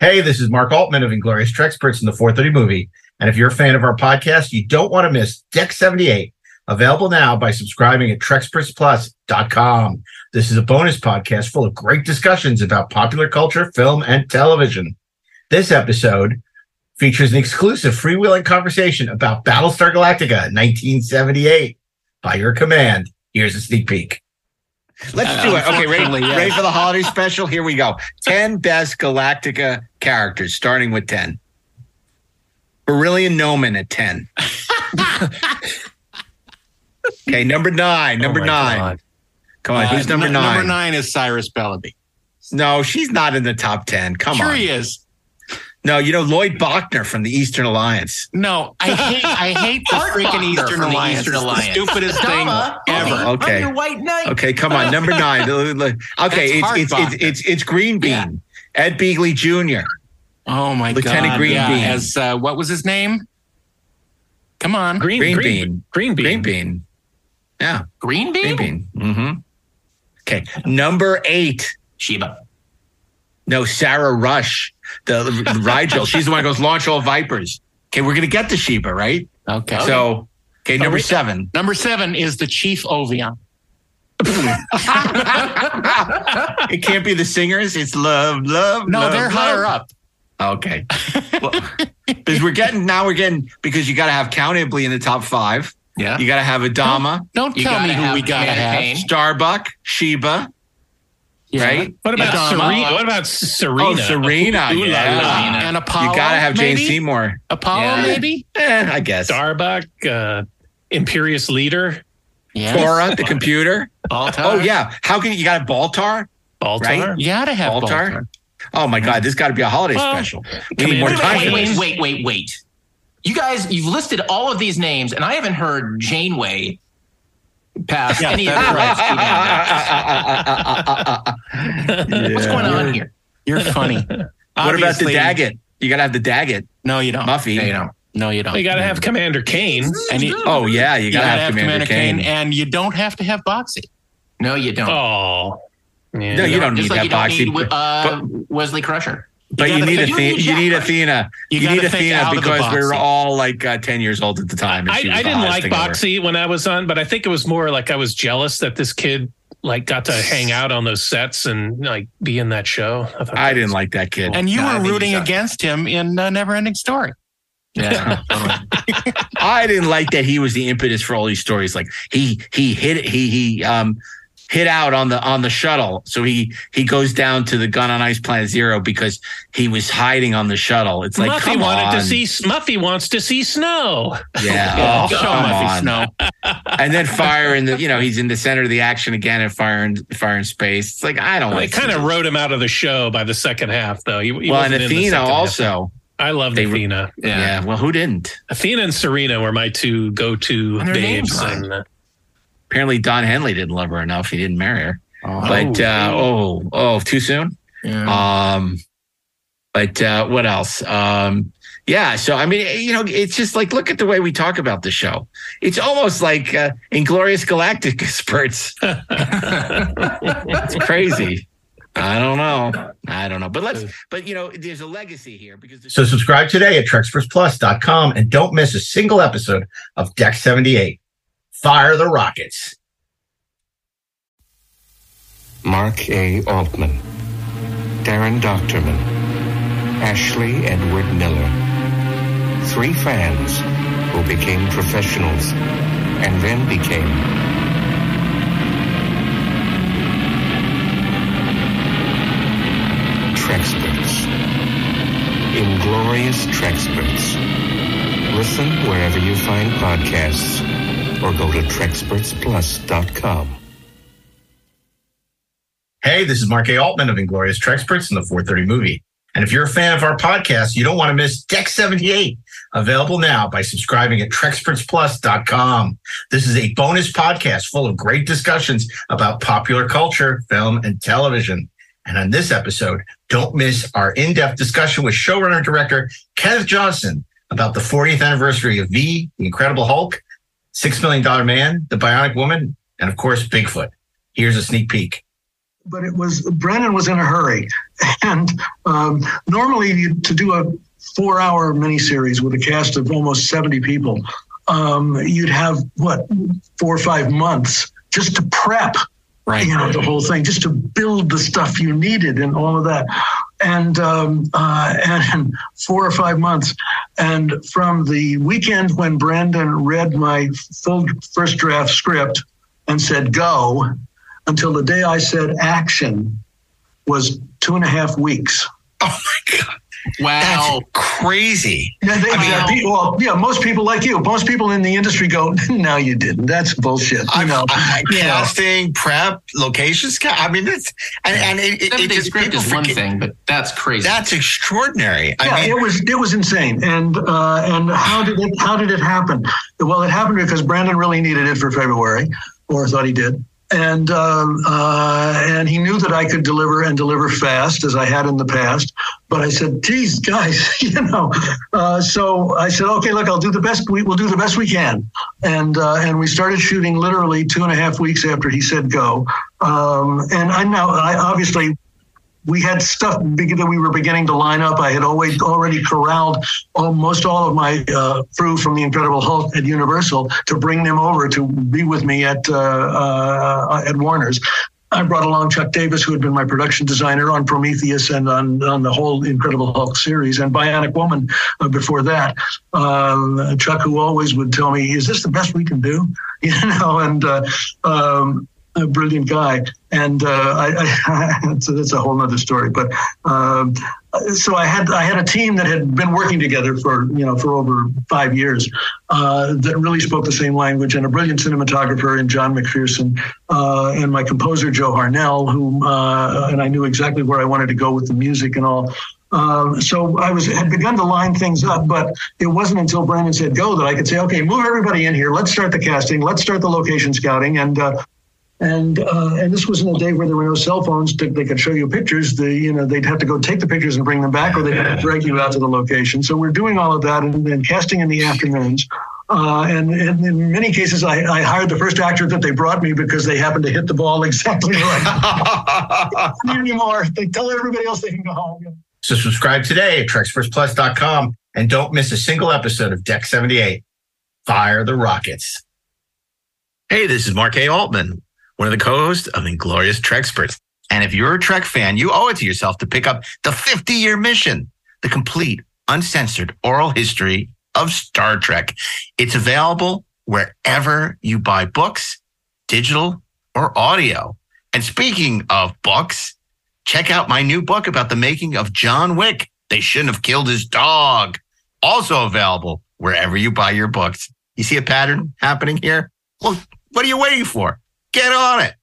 Hey, this is Mark Altman of Inglorious Treksperts in the 430 movie. And if you're a fan of our podcast, you don't want to miss Deck 78, available now by subscribing at TrekspertsPlus.com. This is a bonus podcast full of great discussions about popular culture, film, and television. This episode features an exclusive freewheeling conversation about Battlestar Galactica 1978. By your command, here's a sneak peek. Let's do it. Okay, ready, ready for the holiday special? Here we go. 10 best Galactica characters, starting with 10. Beryllian Noman at 10. okay, number nine. Number Oh nine. God. Come on, who's Uh, number n- nine? Number nine is Cyrus Bellamy. No, she's not in the top 10. Come sure on. he is. No, you know, Lloyd Bochner from the Eastern Alliance. No, I hate I hate the Art freaking Bochner Eastern from the Alliance. Eastern It's the Alliance. stupidest thing ever. Okay. I'm your white knight. Okay, come on. Number nine. okay, it's, Hart it's, it's, Bochner. it's, it's Green Bean. Yeah. Ed Begley Jr. Oh my Lieutenant god! Green yeah, Bean. as uh, what was his name? Come on, Green, Green green, bean. Green bean. Green Bean. Yeah, Green Bean? Green bean? Bean. Mm-hmm. Okay, number eight. Sheba. No, Sarah Rush, the, the Rigel. She's the one who goes launch all vipers. Okay, we're gonna get to Sheba, right? Okay. So, okay, number we- seven. number seven is the Chief Ovion. it can't be the singers. It's love, love. No, love, they're love. higher up. Okay, well, because we're getting now we're getting because you got to have Count Iblis in the top five. Yeah. You got to have Adama, Don't You tell me who we gotta have. Cain. Starbuck, Sheba, Yeah. right? What about Yeah. Serena? What about Serena? Oh, Serena. Ooh la yeah. la. And Apollo. You got to have Jane maybe? Seymour. Apollo, Yeah. maybe. Eh, I guess. Starbuck, uh, Imperious Leader, Yeah. Cora, the computer. Baltar. Oh yeah. How can you, you got a Baltar? Baltar. Right? You gotta have Baltar? Baltar. Oh my God, this got to be a holiday Well, special. We need more Commander time for Wait, this. wait, wait, wait, wait. You guys, you've listed all of these names, and I haven't heard Janeway pass Yeah, any of the that's. What's going on here? You're funny. What about the Obviously- Daggett? You got to have the Daggett. No, you don't. Muffy. Yeah, you know. No, you don't. You got to have Commander Cain. And you, Oh yeah, you you got to gotta have, Commander, Cain. and you don't have to have Boxy. No, you don't. Oh, yeah. No, you don't Just need like that you don't boxy. need uh, Wesley Crusher. But you, need think- you Athena. need You need Athena. You You, need Athena out of the because we were all like uh, ten years old at the time. I, I didn't like thing ever. Boxy when I was on, but I think it was more like I was jealous that this kid like got to hang out on those sets and like be in that show. thought I that didn't like that kid. And you No, were rooting against him in uh, Neverending Story. Yeah. I didn't like that he was the impetus for all these stories. Like he he hit he he um hit out on the on the shuttle. So he he goes down to the gun on ice planet zero because he was hiding on the shuttle. It's like Muffy come wanted on. to see Muffy wants to see snow. yeah. Oh, Show come Muffy on. Snow. And then fire in the you know he's in the center of the action again and fire in fire in space. It's like I don't They like kind of wrote him out of the show by the second half, though. He, he well and wasn't in the Athena second half. also. I loved They were- Athena. Yeah. Well, who didn't? Athena and Serena were my two go-to And their names babes. And, uh, Apparently Don Henley didn't love her enough. He didn't marry her. Oh, But uh, oh oh too soon. yeah. Um, but uh, what else? Um, yeah. So I mean, you know, it's just like look at the way we talk about the show. It's almost like uh, Inglorious Galactic spurts. It's crazy. I don't know. I don't know. But let's. But you know, there's a legacy here because. The So subscribe today at TrekspertsPlus.com and don't miss a single episode of Deck 78. Fire the rockets. Mark A. Altman, Daren Dochterman, Ashley Edward Miller. Three fans who became professionals and then became Treksperts. Inglorious Treksperts. Listen wherever you find podcasts or go to TrekspertsPlus.com. Hey, this is Mark A. Altman of Inglorious Treksperts in the 430 movie. And if you're a fan of our podcast, you don't want to miss Deck 78, available now by subscribing at TrekspertsPlus.com. This is a bonus podcast full of great discussions about popular culture, film, and television. And on this episode, don't miss our in-depth discussion with showrunner director Kenneth Johnson about the 40th anniversary of V, The Incredible Hulk, Six Million Dollar Man, The Bionic Woman, and of course, Bigfoot. Here's a sneak peek. but it was Brandon was in a hurry, and um, normally you, to do a four-hour miniseries with a cast of almost seventy people, um, you'd have what four or five months just to prep Right. you know the whole thing just to build the stuff you needed and all of that and um, uh, and four or five months and from the weekend when brandon read my full first draft script and said go until the day i said action was two and a half weeks Oh my God. Wow. That's crazy. yeah, they, I mean- yeah, well, yeah, most people like you, most people in the industry go, "No, you didn't. That's bullshit." You I know, I- you casting, prep, locations. ca- I mean, it's and, and it, it, it just script people is one forget- thing, but that's crazy. That's extraordinary. yeah, I mean, it was it was insane. And uh, and how did it how did it happen? Well, it happened because Brandon really needed it for February, or thought he did. And um, uh, and he knew that I could deliver and deliver fast as I had in the past. But I said, "Geez, guys, you know." Uh, so I said, "Okay, look, I'll do the best. We will do the best we can." And uh, and we started shooting literally two and a half weeks after he said go. Um, and I now I obviously we had stuff that we were beginning to line up. I had always already corralled almost all of my uh, crew from the Incredible Hulk at Universal to bring them over to be with me at uh, uh, at Warner's. I brought along Chuck Davis, who had been my production designer on Prometheus and on, on the whole Incredible Hulk series, and Bionic Woman uh, before that. Um, Chuck, who always would tell me, "Is this the best we can do?" You know, and uh, um, a brilliant guy. And uh, I, I that's, that's a whole other story. But um, so I had I had a team that had been working together for you know for over five years uh, that really spoke the same language, and a brilliant cinematographer in John McPherson, uh, and my composer Joe Harnell, who uh, and I knew exactly where I wanted to go with the music and all. Um, so I was had begun to line things up, but it wasn't until Brandon said go that I could say, okay, move everybody in here. Let's start the casting. Let's start the location scouting. And uh, and uh, and this was in a day where there were no cell phones. To, they could show you pictures. The you know they'd have to go take the pictures and bring them back, or they'd have to drag you out to the location. So we're doing all of that and, and casting in the afternoons. Uh, and, and in many cases, I, I hired the first actor that they brought me because they happened to hit the ball exactly right. Not anymore. They tell everybody else they can go home. So subscribe today at TrekspertsPlus.com and don't miss a single episode of Deck 78. Fire the Rockets. Hey, this is Mark A. Altman, one of the co-hosts of Inglorious Treksperts. And if you're a Trek fan, you owe it to yourself to pick up the 50-year mission, the complete, uncensored oral history of Star Trek. It's available wherever you buy books, digital or audio. And speaking of books, check out my new book about the making of John Wick. They shouldn't have killed his dog. Also available wherever you buy your books. You see a pattern happening here? Well, what are you waiting for? Get on it.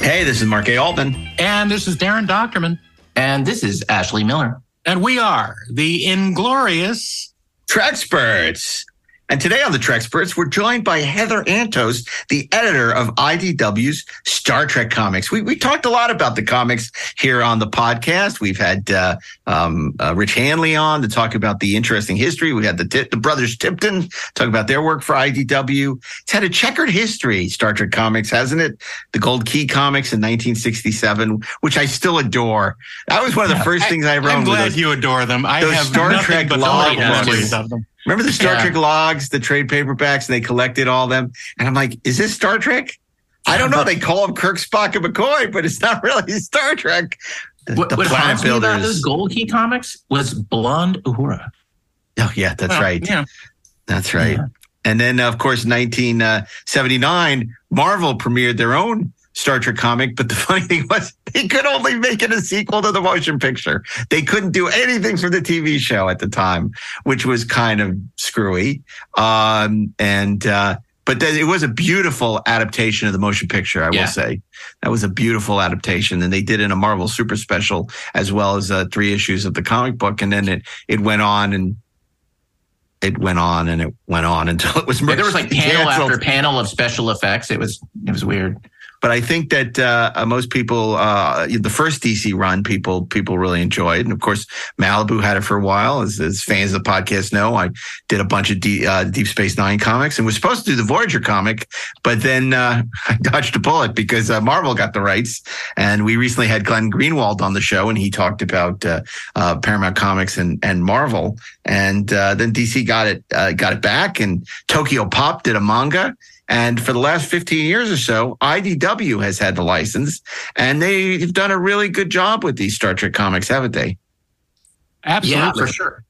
Hey, this is Mark A. Altman. And this is Daren Dochterman. and this is Ashley Miller. And we are the Inglorious. Treksperts. And today on the Treksperts, we're joined by Heather Antos, the editor of IDW's Star Trek comics. We, we talked a lot about the comics here on the podcast. We've had uh, um, uh, Rich Handley on to talk about the interesting history. We had the, the brothers Tipton talk about their work for IDW. It's had a checkered history, Star Trek comics, hasn't it? The Gold Key comics in 1967, which I still adore. That was one of the first things I ever I'm glad you adore them. I have Star Trek but log of them. Remember the Star Yeah. Trek logs, the trade paperbacks, and they collected all them. And I'm like, is this Star Trek? I don't know. They call them Kirk, Spock, and McCoy, but it's not really Star Trek. The, What, the what Planet about those Gold Key comics was Blonde Uhura. Oh, yeah, that's Well, right. Yeah. That's right. Yeah. And then, of course, 1979, uh, Marvel premiered their own Star Trek comic. But the funny thing was, they could only make it a sequel to the motion picture. They couldn't do anything for the TV show at the time, which was kind of screwy. Um, and, uh, but then it was a beautiful adaptation of the motion picture, I Yeah. will say. That was a beautiful adaptation. And they did in a Marvel Super Special, as well as uh, three issues of the comic book. And then it, it went on and it went on and it went on until it was. Yeah, there was like panel canceled. after panel of special effects. It was it was weird. But I think that uh, uh, most people, uh, the first DC run, people people really enjoyed, and of course Malibu had it for a while. As, as fans of the podcast know, I did a bunch of D, uh, Deep Space Nine comics, and was supposed to do the Voyager comic, but then uh, I dodged a bullet because uh, Marvel got the rights, and we recently had Glenn Greenberg on the show, and he talked about Paramount Comics and and Marvel, and uh, then DC got it got it back, and Tokyo Pop did a manga. And for the last 15 years or so, IDW has had the license and they've done a really good job with these Star Trek comics, haven't they? Absolutely. Yeah, for sure.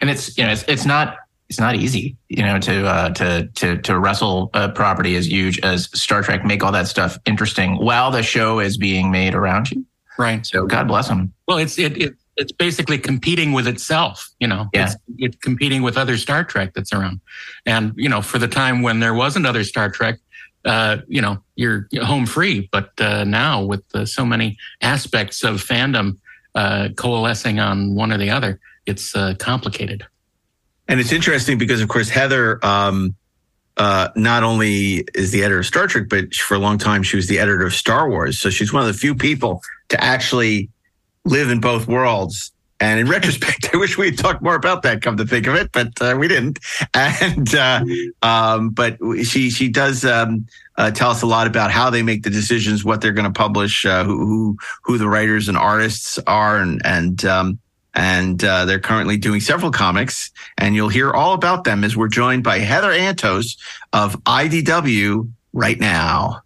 And it's you know it's, it's not it's not easy you know to uh, to to to wrestle a property as huge as Star Trek, make all that stuff interesting while the show is being made around you. Right. So God bless them. Well, it's it, it it's basically competing with itself. You know, Yeah. it's, it's competing with other Star Trek that's around. And you know, for the time when there wasn't other Star Trek, uh, you know, you're home free. But uh, now with uh, so many aspects of fandom uh, coalescing on one or the other, it's uh, complicated. And it's interesting because, of course, Heather um, uh, not only is the editor of Star Trek, but for a long time she was the editor of Star Wars. So she's one of the few people to actually live in both worlds. And in retrospect, I wish we had talked more about that. Come to think of it, but uh, we didn't. And uh, um, but she she does um, uh, tell us a lot about how they make the decisions, what they're going to publish, uh, who, who who the writers and artists are, and and um, and uh, they're currently doing several comics. And you'll hear all about them as we're joined by Heather Antos of IDW right now.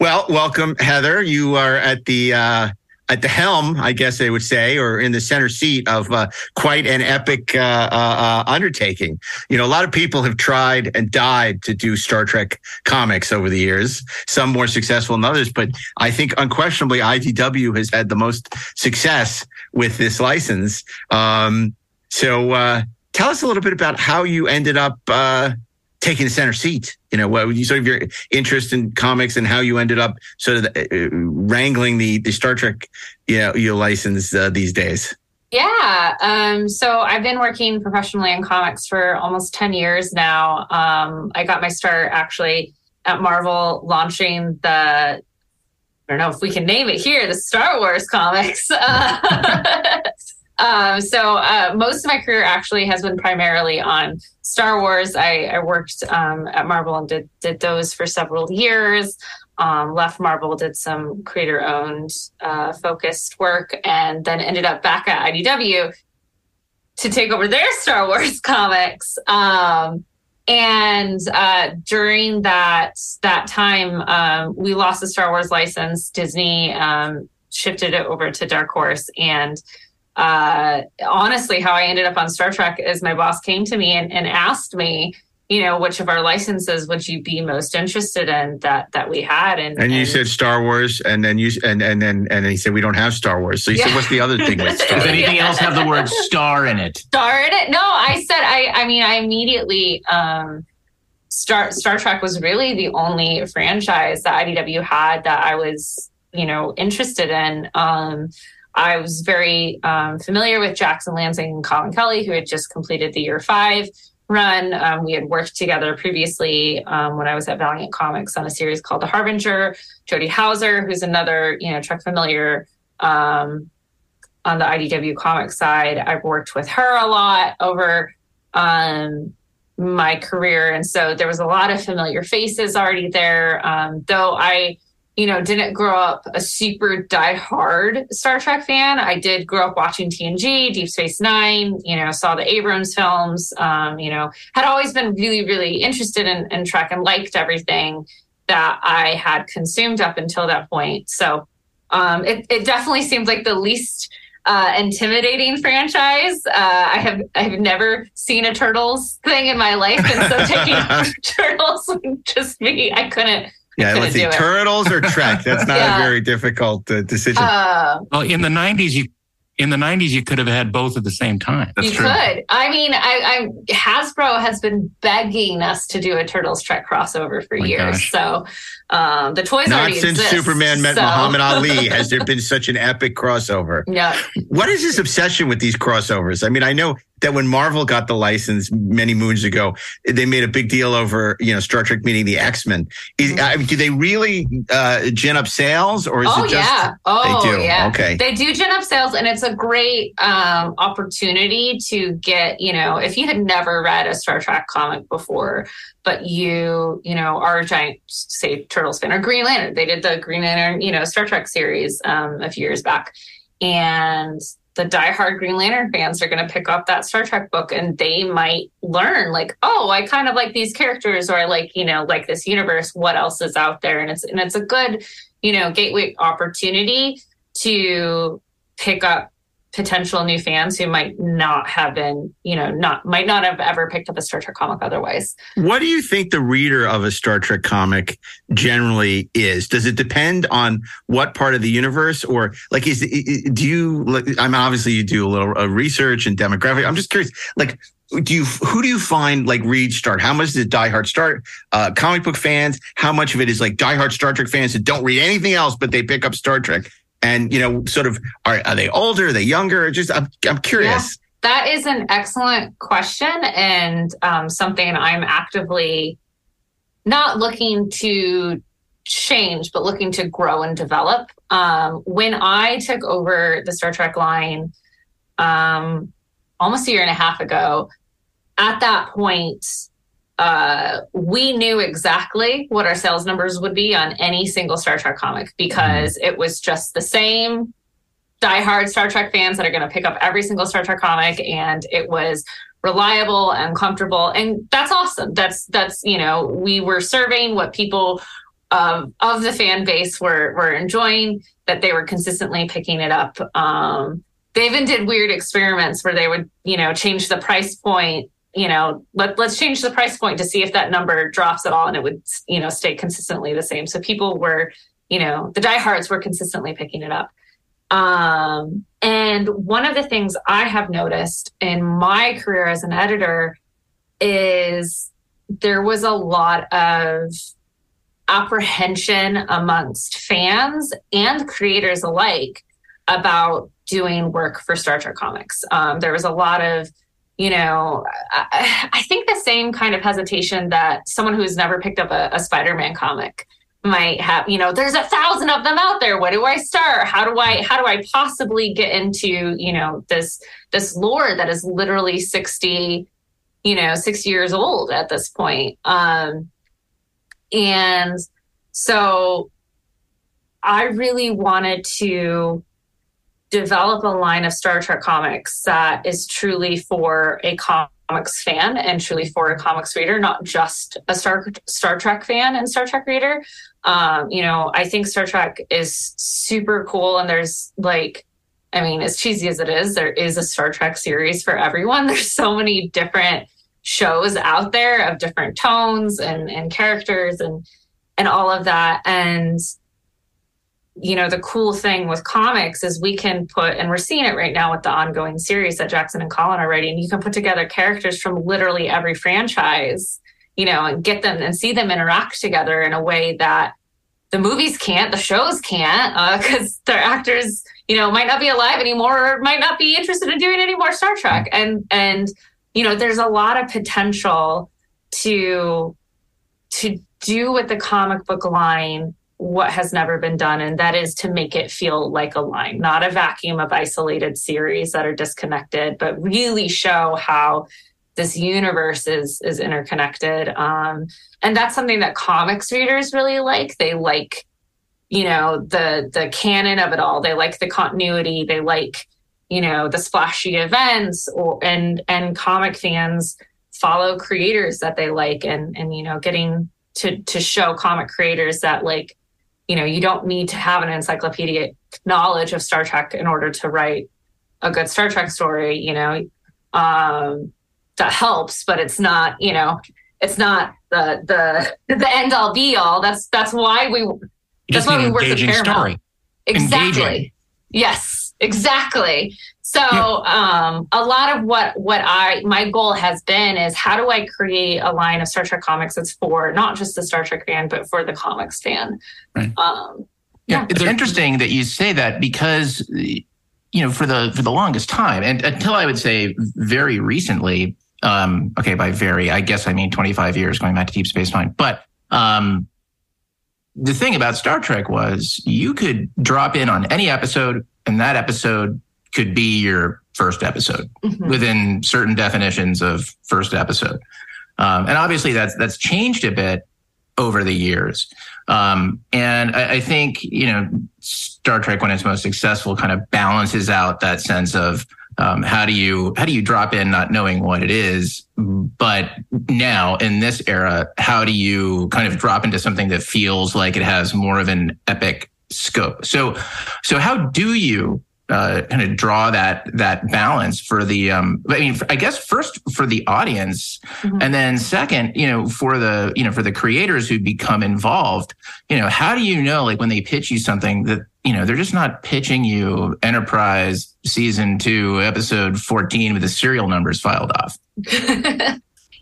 Well, welcome, Heather. You are at the uh, at the helm, I guess they would say, or in the center seat of uh, quite an epic uh, uh, uh, undertaking. You know, a lot of people have tried and died to do Star Trek comics over the years. Some more successful than others, but I think unquestionably IDW has had the most success with this license. Um, so, uh, tell us a little bit about how you ended up uh, taking the center seat. You know, what you sort of your interest in comics and how you ended up sort of uh, wrangling the the Star Trek, you know, your license uh, these days. Yeah. Um, so I've been working professionally in comics for almost 10 years now. Um, I got my start actually at Marvel launching the, I don't know if we can name it here, the Star Wars comics. Uh, um, so uh, most of my career actually has been primarily on Star Wars. I, I worked um, at Marvel and did, did those for several years um, left Marvel, did some creator owned uh, focused work, and then ended up back at IDW to take over their Star Wars comics. Um, and uh, during that that time, um, we lost the Star Wars license. Disney um, shifted it over to Dark Horse, and uh, honestly, how I ended up on Star Trek is my boss came to me and, and asked me, you know, which of our licenses would you be most interested in that that we had? And And you said Star Wars, and then you and and then and then he said we don't have Star Wars. So you said what's the other thing with Star Does Wars? anything else have the word star in it? Star in it? No, I said I. I mean, I immediately. Um, Star Star Trek was really the only franchise that IDW had that I was, you know, interested in. Um, I was very um, familiar with Jackson Lansing and Colin Kelly, who had just completed the year five run. Um, we had worked together previously um, when I was at Valiant Comics on a series called The Harbinger. Jody Houser, who's another, you know, Trek familiar um, on the IDW comic side. I've worked with her a lot over um, my career. And so there was a lot of familiar faces already there. Um, though I, you know, didn't grow up a super die-hard Star Trek fan. I did grow up watching TNG, Deep Space Nine, you know, saw the Abrams films, um, you know, had always been really, really interested in, in Trek and liked everything that I had consumed up until that point. So um, it, it definitely seems like the least uh, intimidating franchise. Uh, I have I have never seen a turtles thing in my life, and so taking turtles would just be I couldn't. Yeah, let's see, turtles or Trek. That's not Yeah. a very difficult uh, decision. Uh, Well, in the '90s, you in the '90s you could have had both at the same time. That's you true. could. I mean, I, I Hasbro has been begging us to do a Turtles Trek crossover for My years. gosh. So Um, the toys Not since exist, Superman met so- Muhammad Ali has there been such an epic crossover. Yeah, What is this obsession with these crossovers? I mean, I know that when Marvel got the license many moons ago, they made a big deal over you know Star Trek meeting the X Men. Mean, do they really uh, gin up sales, or is oh it just yeah. Oh they do? yeah. Okay. They do gin up sales, and it's a great um, opportunity to get you know if you had never read a Star Trek comic before, but you you know are a giant say Turtles fan or Green Lantern. They did the Green Lantern you know Star Trek series um, a few years back, and the diehard Green Lantern fans are going to pick up that Star Trek book and they might learn like, oh, I kind of like these characters or I like, you know, like this universe. What else is out there? And it's and it's a good, you know, gateway opportunity to pick up potential new fans who might not have been, you know, not might not have ever picked up a Star Trek comic otherwise. What do you think the reader of a Star Trek comic generally is? Does it depend on what part of the universe, or like is do you? I mean, obviously you do a little uh, research and demographic. I'm just curious, like. Do you who do you find like read start? How much is it diehard start uh, comic book fans? How much of it is like diehard Star Trek fans that don't read anything else but they pick up Star Trek? And you know, sort of are are they older? Are they younger? Just I'm I'm curious. That is an excellent question and um, something I'm actively not looking to change, but looking to grow and develop. Um, when I took over the Star Trek line um, almost a year and a half ago, at that point, uh, we knew exactly what our sales numbers would be on any single Star Trek comic because it was just the same diehard Star Trek fans that are going to pick up every single Star Trek comic, and it was reliable and comfortable, and that's awesome. That's that's you know we were serving what people of of the fan base were were enjoying that they were consistently picking it up. Um, they even did weird experiments where they would you know change the price point. You know, let let's change the price point to see if that number drops at all, and it would you know stay consistently the same. So people were you know the diehards were consistently picking it up. Um, and one of the things I have noticed in my career as an editor is there was a lot of apprehension amongst fans and creators alike about doing work for Star Trek comics. Um, there was a lot of, you know, I, I think the same kind of hesitation that someone who's never picked up a, a Spider Man comic might have you know there's a thousand of them out there. Where do i start? How do i how do i possibly get into you know this this lore that is literally 60 you know 60 years old at this point? Um and so i really wanted to develop a line of star trek comics that is truly for a comics fan and truly for a comics reader not just a star star trek fan and star trek reader um, you know, I think Star Trek is super cool, and there's like, I mean, as cheesy as it is, there is a Star Trek series for everyone. There's so many different shows out there of different tones and and characters and and all of that. And you know, the cool thing with comics is we can put, and we're seeing it right now with the ongoing series that Jackson and Colin are writing. You can put together characters from literally every franchise you know, and get them and see them interact together in a way that the movies can't, the shows can't, because uh, their actors, you know, might not be alive anymore or might not be interested in doing any more Star Trek. And and you know, there's a lot of potential to to do with the comic book line what has never been done, and that is to make it feel like a line, not a vacuum of isolated series that are disconnected, but really show how this universe is is interconnected. Um, and that's something that comics readers really like. They like you know the the canon of it all. They like the continuity. They like you know the splashy events or and and comic fans follow creators that they like and and you know getting to to show comic creators that like you know you don't need to have an encyclopedic knowledge of star trek in order to write a good star trek story you know um that helps, but it's not, you know, it's not the the the end all be all. That's that's why we that's why we work with Paramount. story. Exactly. Engaging. Yes. exactly. So um, a lot of what what I my goal has been is how do I create a line of Star Trek comics that's for not just the Star Trek fan but for the comics fan. Right. Um, Yeah, it's interesting that you say that because you know for the for the longest time and until I would say very recently. Um, okay, by very, I guess I mean 25 years going back to Deep Space Nine. But um, the thing about Star Trek was you could drop in on any episode, and that episode could be your first episode mhm. within certain definitions of first episode. Um, and obviously that's that's changed a bit over the years. Um, and I, I think you know Star Trek, when it's most successful, kind of balances out that sense of um, how do you how do you drop in not knowing what it is, but now in this era, how do you kind of drop into something that feels like it has more of an epic scope? So, so how do you uh, kind of draw that that balance for the um i mean i guess first for the audience Mhm. and then second you know for the you know for the creators who become involved you know how do you know like when they pitch you something that you know they're just not pitching you enterprise season 2 episode 14 with the serial numbers filed off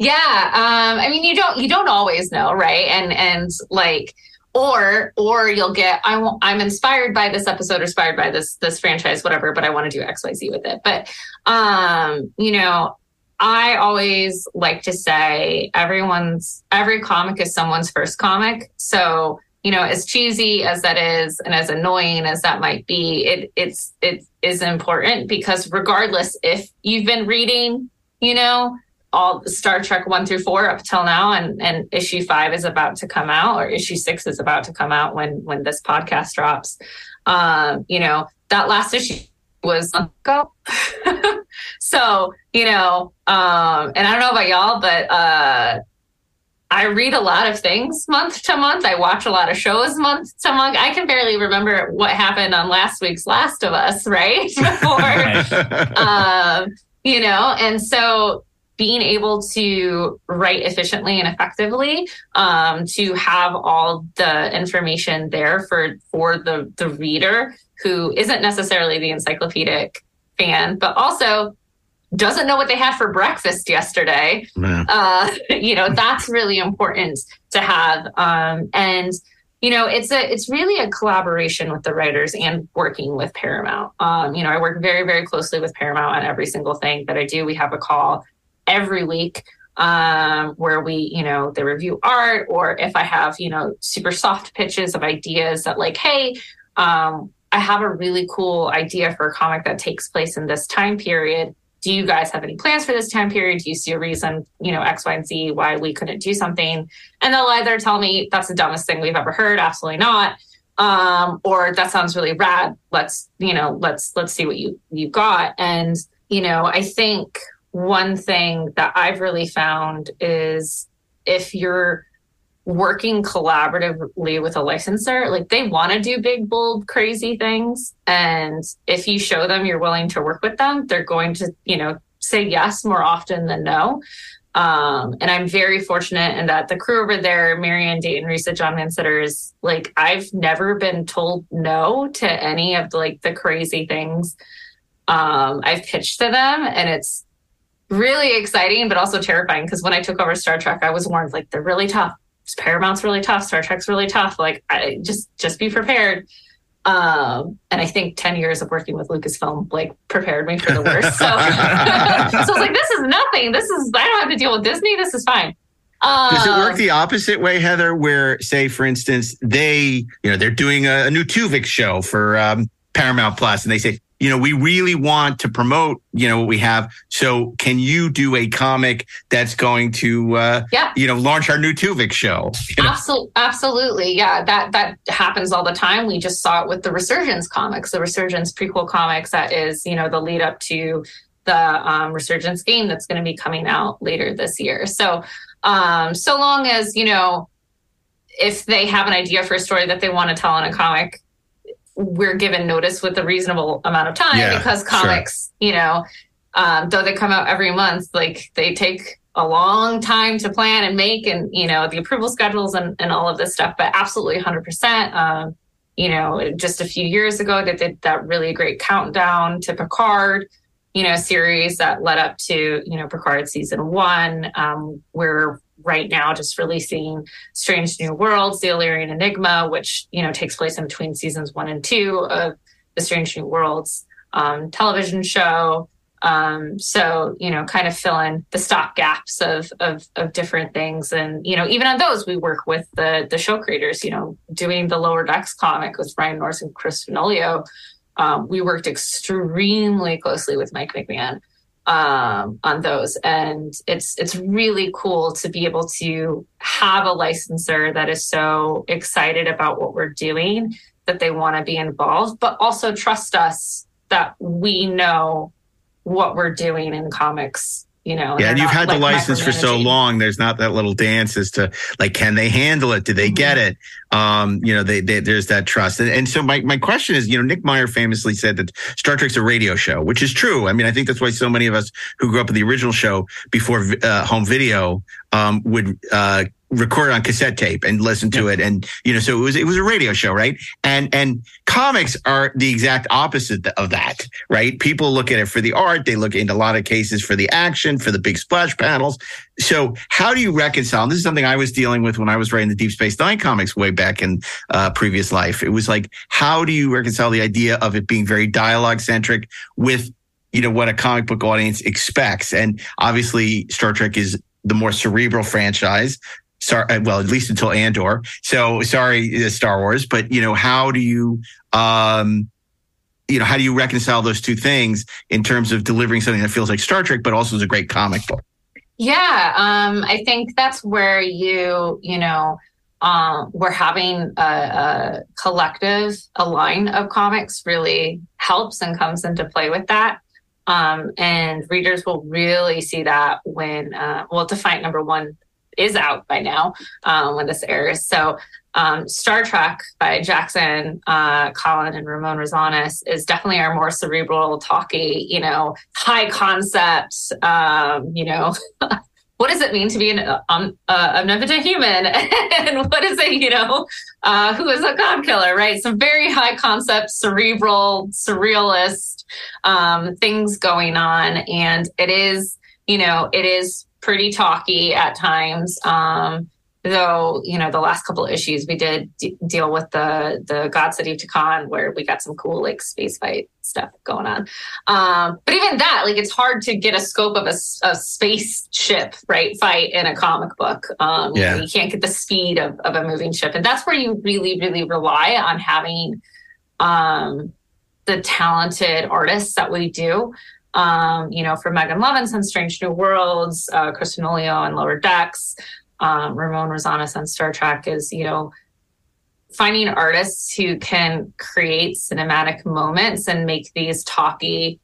yeah um i mean you don't you don't always know right and and like or or you'll get i want i'm inspired by this episode inspired by this this franchise whatever but i want to do xyz with it. But um you know i always like to say everyone's every comic is someone's first comic. So you know as cheesy as that is and as annoying as that might be it it's it is important because regardless if you've been reading you know all Star Trek one through four up till now, and and issue five is about to come out, or issue six is about to come out when when this podcast drops. Um, you know that last issue was ago, so you know, um, and I don't know about y'all, but uh, I read a lot of things month to month. I watch a lot of shows month to month. I can barely remember what happened on last week's Last of Us, right? Before um, you know, and so being able to write efficiently and effectively, um, to have all the information there for for the the reader who isn't necessarily the encyclopedic fan, but also doesn't know what they had for breakfast yesterday. Uh, you know that's really important to have um, and you know it's a it's really a collaboration with the writers and working with paramount. Um, you know i work very very closely with paramount on every single thing that i do. We have a call every week um, where we you know they review art or if i have you know super soft pitches of ideas that like hey um, i have a really cool idea for a comic that takes place in this time period do you guys have any plans for this time period? Do you see a reason, you know, X, Y, and Z why we couldn't do something? And they'll either tell me that's the dumbest thing we've ever heard, absolutely not. Um, or that sounds really rad. Let's, you know, let's let's see what you you got. And, you know, I think one thing that I've really found is if you're working collaboratively with a licensor, like they want to do big, bold, crazy things. And if you show them you're willing to work with them, they're going to, you know, say yes more often than no. Um, and I'm very fortunate in that the crew over there, Marianne Dayton, Risa, John Van Citters, like I've never been told no to any of like the crazy things um, I've pitched to them. And it's really exciting, but also terrifying because when I took over Star Trek, I was warned like they're really tough. Paramount's really tough. Star Trek's really tough. Like I just just be prepared. Um, and I think 10 years of working with Lucasfilm like prepared me for the worst. So, so I was like, this is nothing. This is I don't have to deal with Disney. This is fine. Um, Does it work the opposite way, Heather? Where, say, for instance, they, you know, they're doing a, a new Tuvix show for um, Paramount Plus, and they say, you know, we really want to promote, you know, what we have. So, can you do a comic that's going to, uh, Yeah. you know, launch our new Tuvix show? You know? Absolutely, absolutely, yeah. That that happens all the time. We just saw it with the Resurgence comics, the Resurgence prequel comics. That is, you know, the lead up to the um, Resurgence game that's going to be coming out later this year. So, um, so long as you know, if they have an idea for a story that they want to tell in a comic, we're given notice with a reasonable amount of time Yeah, because sure. comics, you know, um, though they come out every month, like they take a long time to plan and make and you know the approval schedules and, and all of this stuff but absolutely 100% um, you know, just a few years ago, they did that really great countdown to Picard, you know, series that led up to, you know, Picard season one. Um, we're right now just releasing Strange New Worlds, The Illyrian Enigma, which, you know, takes place in between seasons one and two of the Strange New Worlds um, television show. Um, so, you know, kind of fill in the stop gaps of, of, of different things. And, you know, even on those, we work with the, the show creators, you know, doing the Lower Decks comic with Ryan North and Chris Fenoglio. Um, we worked extremely closely with Mike McMahan um, on those, and it's it's really cool to be able to have a licensor that is so excited about what we're doing that they want to be involved, but also trust us that we know what we're doing in comics you know yeah and you've had like the license for so long there's not that little dance as to like can they handle it? Do they get Mm-hmm. it? Um you know they, they there's that trust. And, and so my, my question is you know nick meyer famously said that star trek's a radio show which is true. I mean i think that's why so many of us who grew up with the original show before uh, home video um would uh record on cassette tape and listen to it. And you know so it was it was a radio show right? And and comics are the exact opposite of that right? People look at it for the art. They look in a lot of cases for the action for the big splash panels. So how do you reconcile? And this is something i was dealing with when i was writing the deep space nine comics way back in uh, previous life. It was like how do you reconcile the idea of it being very dialogue centric with you know what a comic book audience expects? And obviously star trek is the more cerebral franchise sorry well at least until andor so sorry uh, star wars but you know how do you um you know how do you reconcile those two things in terms of delivering something that feels like star trek but also is a great comic book Yeah, um, I think that's where you, you know, um, we're having a, a collective, a line of comics really helps and comes into play with that. Um, and readers will really see that when, uh, well, Defiant number one is out by now um, when this airs. So, um, Star Trek by Jackson uh, Colin and Ramon Rosanes is definitely our more cerebral, talky, you know, high concept, um, you know, what does it mean to be an um, uh, omnipotent human? And what is it you know uh, who is a god killer right? Some very high concept cerebral surrealist um, things going on. And it is you know it is pretty talky at times. Um, though you know the last couple of issues we did d- deal with the the god city of Takan where we got some cool like space fight stuff going on. Um, but even that like it's hard to get a scope of a spaceship right fight in a comic book. Um, you know, Yeah. you can't get the speed of, of a moving ship. And that's where you really really rely on having um, the talented artists that we do um, you know, for Megan Levinson, Strange New Worlds, uh, Chris Fenoglio and Lower Decks, um, Ramon Rosanes on Star Trek is, you know, finding artists who can create cinematic moments and make these talky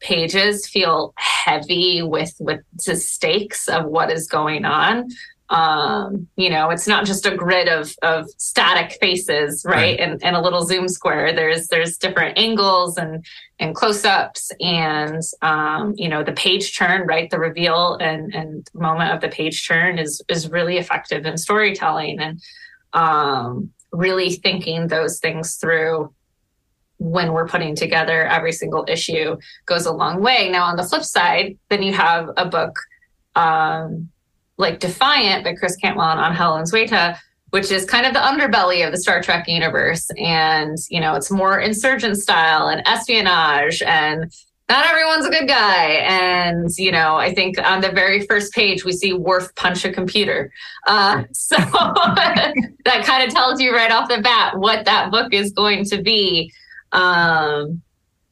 pages feel heavy with with the stakes of what is going on um you know it's not just a grid of of static faces right, Right. And, and a little zoom square. There's there's different angles and and close-ups and um you know the page turn right? The reveal and and moment of the page turn is is really effective in storytelling and um really thinking those things through when we're putting together every single issue goes a long way. Now on the flip side then you have a book um like Defiant by Chris Cantwell and Angel Unzueta, which is kind of the underbelly of the Star Trek universe. And, you know, it's more insurgent style and espionage and not everyone's a good guy. And, you know, I think on the very first page, we see Worf punch a computer. Uh, so that kind of tells you right off the bat what that book is going to be. Um,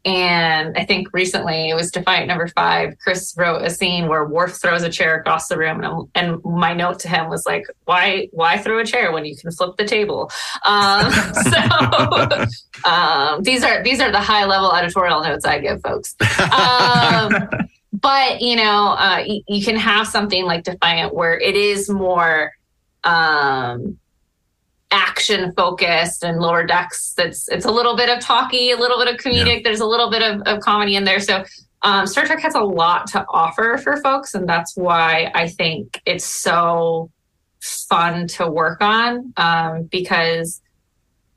and I think recently it was Defiant number five. Chris wrote a scene where Worf throws a chair across the room, and, and my note to him was like, "Why, why throw a chair when you can flip the table?" Um, so um, these are these are the high level editorial notes I give folks. Um, but you know, uh, y- you can have something like Defiant where it is more. Um, action focused and lower decks that's it's a little bit of talky a little bit of comedic there's a little bit of, of comedy in there. So um, star trek has a lot to offer for folks and that's why i think it's so fun to work on um, because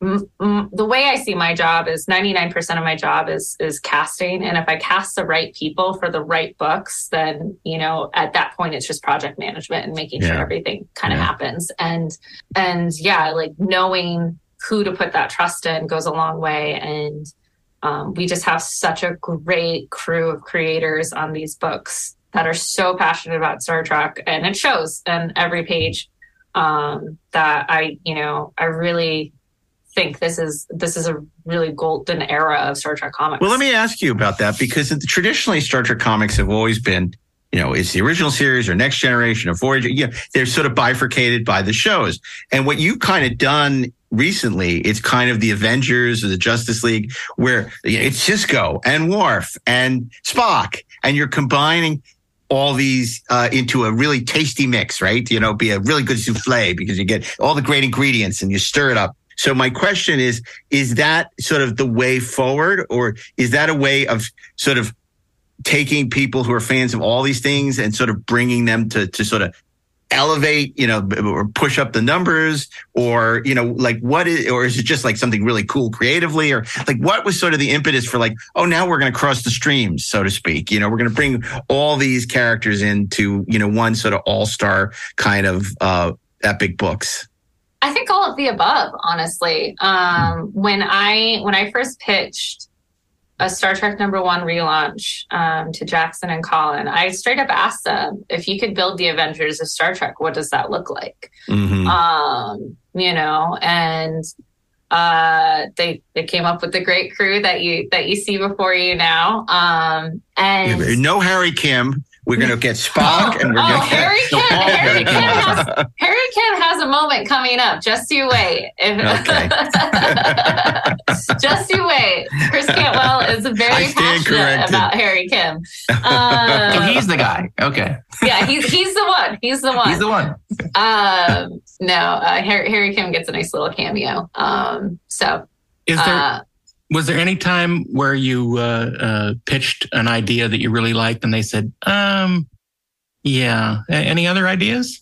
m- m- the way I see my job is 99% of my job is is casting. And if I cast the right people for the right books then you know at that point it's just project management and making sure everything kind of Yeah. happens. And and yeah like knowing who to put that trust in goes a long way. And um, we just have such a great crew of creators on these books that are so passionate about Star Trek. And it shows in every page um, that I you know I really think this is this is a really golden era of Star Trek comics. Well, let me ask you about that because traditionally Star Trek comics have always been, you know, it's the original series or Next Generation or Voyager. Yeah, they're sort of bifurcated by the shows. And what you've kind of done recently, it's kind of the Avengers or the Justice League, where it's Sisko and Worf and Spock, and you're combining all these uh, into a really tasty mix, right? You know, be a really good souffle because you get all the great ingredients and you stir it up. So my question is, is that sort of the way forward or is that a way of sort of taking people who are fans of all these things and sort of bringing them to, to sort of elevate, you know, or push up the numbers or, you know, like what is, or is it just like something really cool creatively or like what was sort of the impetus for like, oh, now we're going to cross the streams, so to speak. You know, we're going to bring all these characters into, you know, one sort of all star kind of, uh, epic books. I think all of the above, honestly. Um, when I when I first pitched a Star Trek number one relaunch um, to Jackson and Colin, I straight up asked them if you could build the Avengers of Star Trek, what does that look like? Mhm. Um, you know, and uh, they they came up with the great crew that you that you see before you now. Um, and no Harry Kim. We're going to get Spock and we're oh, going to Harry get Kim, Harry Kim has Harry Kim has a moment coming up. Just you wait. If, just you wait. Chris Cantwell is very passionate corrected. about Harry Kim. So Um, he's the guy. Okay. yeah, he's he's the one. He's the one. He's the one. um, no, uh, Harry, Harry Kim gets a nice little cameo. Um, so Is there uh, was there any time where you uh, uh, pitched an idea that you really liked and they said, um, yeah, A- any other ideas?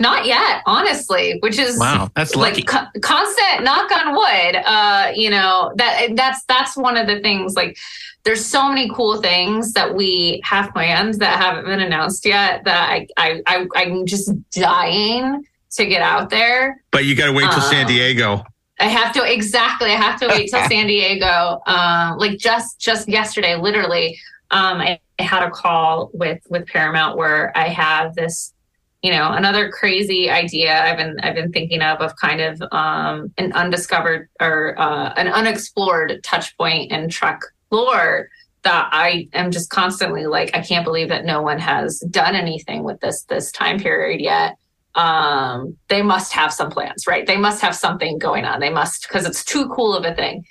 not yet, honestly. Which is Wow, that's lucky. like co- constant knock on wood uh you know that that's that's one of the things like there's so many cool things that we have planned that haven't been announced yet that i i, I i'm just dying to get out there But you got to wait till San Um, Diego. I have to exactly. I have to wait till San Diego. Um, like just just yesterday, literally, um, I, I had a call with with Paramount where I have this, you know, another crazy idea I've been I've been thinking of of kind of um, an undiscovered or uh, an unexplored touch point in Trek lore that I am just constantly like I can't believe that no one has done anything with this this time period yet um they must have some plans right? They must have something going on. They must because it's too cool of a thing.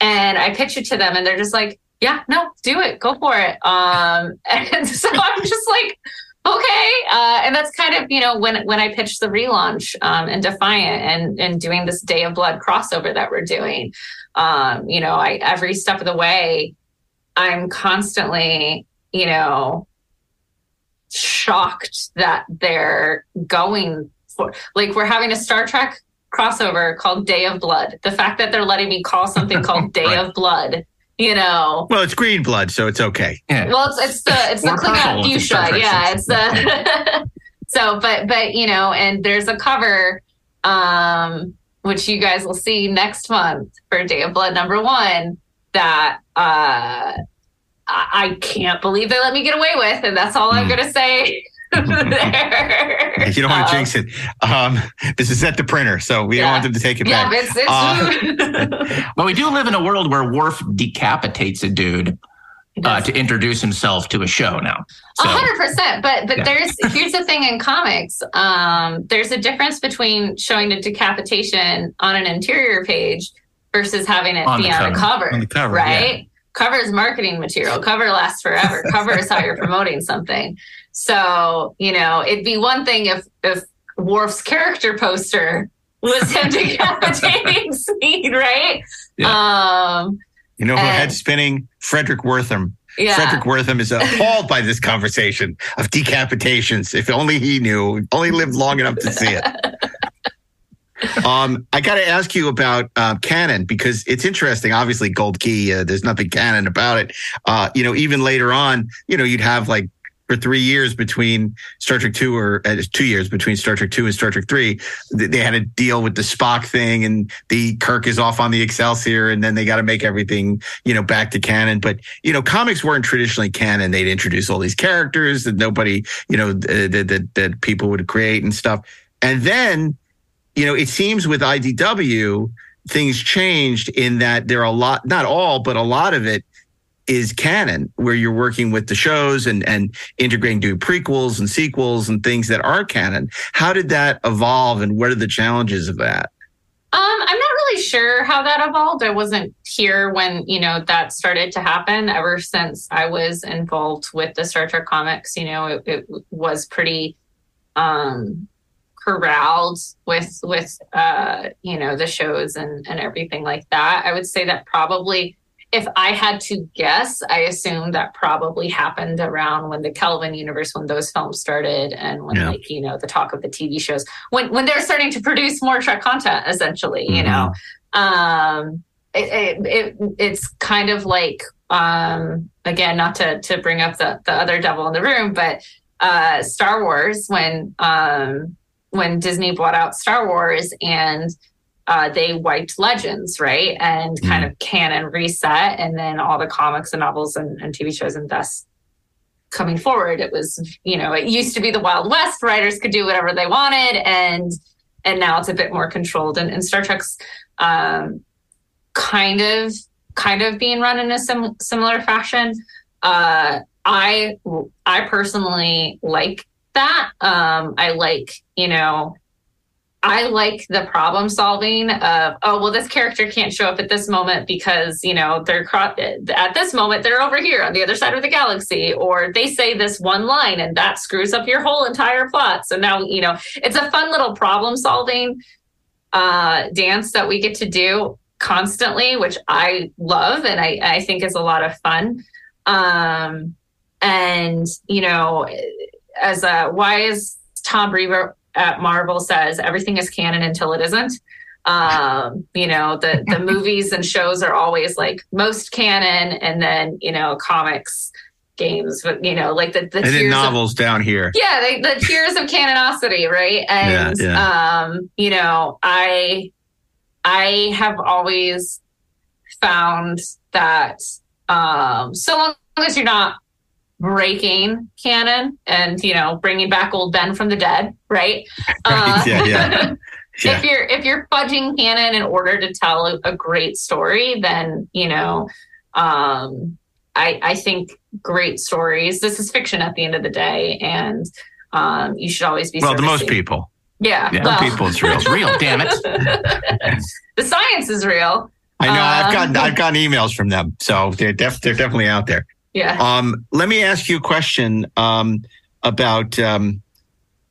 And i pitch it to them and they're just like yeah no do it. Go for it. Um and so i'm just like okay. Uh and that's kind of you know when when i pitched the relaunch um and defiant and and doing this day of blood crossover that we're doing um you know i every step of the way i'm constantly you know shocked that they're going for like we're having a Star Trek crossover called Day of Blood. The fact that they're letting me call something called Day Right. of Blood, you know. Well, it's green blood, so it's okay. Yeah. Well, it's it's the it's the Or purple Klingon if it's Star fuchsia, Trek yeah. six. It's the so, but but you know, and there's a cover, um, which you guys will see next month for Day of Blood number one that uh I, I can't believe they let me get away with, and that's all I'm Hmm. gonna say. there. If you don't want to Um, jinx it. Um, this is at the printer, so we don't want them to take it Yeah, back. it's it's But we do live in a world where Worf decapitates a dude uh, to introduce himself to a show now. A So hundred percent. But but Yeah. there's here's the thing in comics. Um, there's a difference between showing a decapitation on an interior page versus having it On be the on a cover. cover. On the cover, right? Cover is marketing material. Cover lasts forever. cover is how you're promoting something. So you know, it'd be one thing if if Worf's character poster was him decapitating Sneed, right? Um, You know who and- head spinning? Fredric Wertham. yeah. Fredric Wertham is appalled by this conversation of decapitations. If only he knew, only lived long enough to see it. um, I got to ask you about uh, canon because it's interesting. Obviously, Gold Key, uh, there's nothing canon about it. Uh, you know, even later on, you know, you'd have like for three years between Star Trek Two or uh, two years between Star Trek Two and Star Trek Three, th- they had to deal with the Spock thing, and the Kirk is off on the Excelsior, and then they got to make everything you know back to canon. But you know, comics weren't traditionally canon; they'd introduce all these characters that nobody you know th- that that, that people would create and stuff, and then you know, it seems with IDW things changed in that there are a lot, not all, but a lot of it is canon where you're working with the shows and and integrating doing prequels and sequels and things that are canon how did that evolve and what are the challenges of that Um, I'm not really sure how that evolved. I wasn't here when, you know, that started to happen. Ever since I was involved with the Star Trek comics, you know, it, it was pretty um corralled with with uh, you know, the shows and, and everything like that. I would say that probably if I had to guess, I assume that probably happened around when the Kelvin universe, when those films started, and when Yeah. like you know the talk of the TV shows, when when they're starting to produce more Trek content, essentially, you know, um, it, it, it it's kind of like um, again, not to to bring up the the other devil in the room, but uh, Star Wars when um, when Disney bought out Star Wars and uh, they wiped Legends, right? And kind of canon reset, and then all the comics and novels and, and TV shows and thus coming forward, it was you know it used to be the Wild West. Writers could do whatever they wanted, and and now it's a bit more controlled. And, and Star Trek's um, kind of kind of being run in a sim- similar fashion. Uh, I I personally like that. Um, I like you know I like the problem solving of oh well this character can't show up at this moment because you know they're cro- at this moment they're over here on the other side of the galaxy or they say this one line and that screws up your whole entire plot. So now you know it's a fun little problem solving uh, dance that we get to do constantly, which I love and I, I think is a lot of fun. Um, and you know, as a why is Tom Brevoort at Marvel says everything is canon until it isn't. Um, you know, the the movies and shows are always like most canon, and then you know, comics, games, but you know, like the the and tiers of- novels down here. Yeah they, the tiers of canonicity right? And Yeah, um you know i i have always found that um so long as you're not breaking canon and you know bringing back old ben from the dead right, Uh, yeah, yeah. Yeah. if you're if you're fudging canon in order to tell a, a great story then you know um i i think great stories this is fiction at the end of the day and um you should always be well The most people. Yeah, yeah, well, people it's real. It's real, damn it. the science is real. I know i've Um, gotten i've gotten emails from them so they're def- they're definitely out there yeah Um, let me ask you a question um, about um,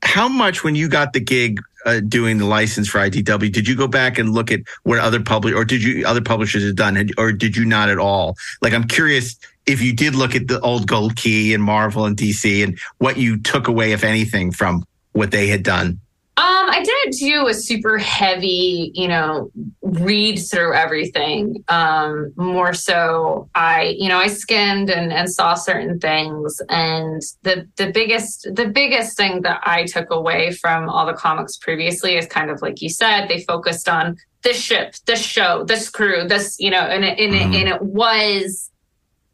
how much when you got the gig uh, doing the license for IDW, did you go back and look at what other public or did you other publishers had done, or did you not at all? Like, I'm curious if you did look at the old Gold Key and Marvel and DC and what you took away, if anything, from what they had done. I didn't do a super heavy, you know, read through everything. Um, more so I, you know, I skimmed and, and saw certain things. And the the biggest the biggest thing that I took away from all the comics previously is kind of like you said, they focused on this ship, this show, this crew, this, you know, and it and, Mhm. it, and it was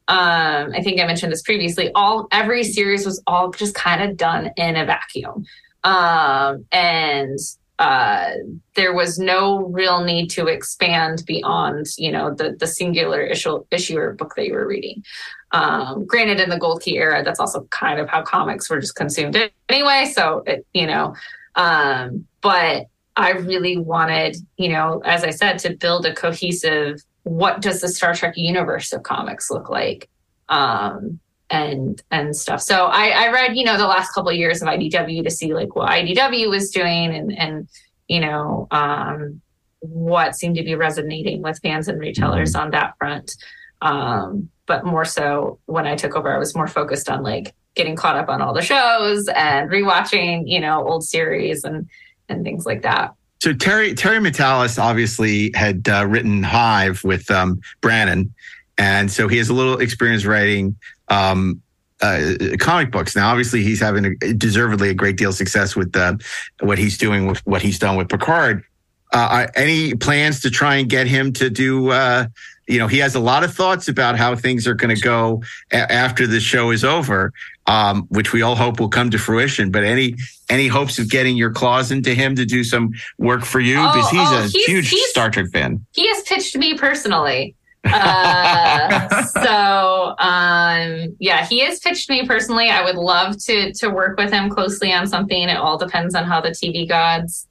um, I think I mentioned this previously. All every series was all just kind of done in a vacuum um, and uh, there was no real need to expand beyond you know the the singular issue issue or book that you were reading. Um, granted, in the Gold Key era, that's also kind of how comics were just consumed anyway. So it, you know, um, but I really wanted, you know, as I said, to build a cohesive. What does the Star Trek universe of comics look like? Um, and and stuff. So I, I read, you know, the last couple of years of IDW to see like what IDW was doing and and you know um, what seemed to be resonating with fans and retailers on that front. Um, but more so when I took over, I was more focused on like getting caught up on all the shows and rewatching, you know, old series and and things like that. So Terry Terry Matalas obviously had uh, written Hive with um, Brannon, and so he has a little experience writing um, uh, comic books. Now, obviously, he's having a, deservedly a great deal of success with uh, what he's doing with what he's done with Picard. Uh, any plans to try and get him to do? Uh, you know, he has a lot of thoughts about how things are going to go a- after the show is over, um, which we all hope will come to fruition. But any any hopes of getting your claws into him to do some work for you? Oh, Because he's oh, a he's- huge he's- Star Trek fan. he has pitched me personally. Uh, so um, yeah, he has pitched me personally. I would love to to work with him closely on something. It all depends on how the TV gods,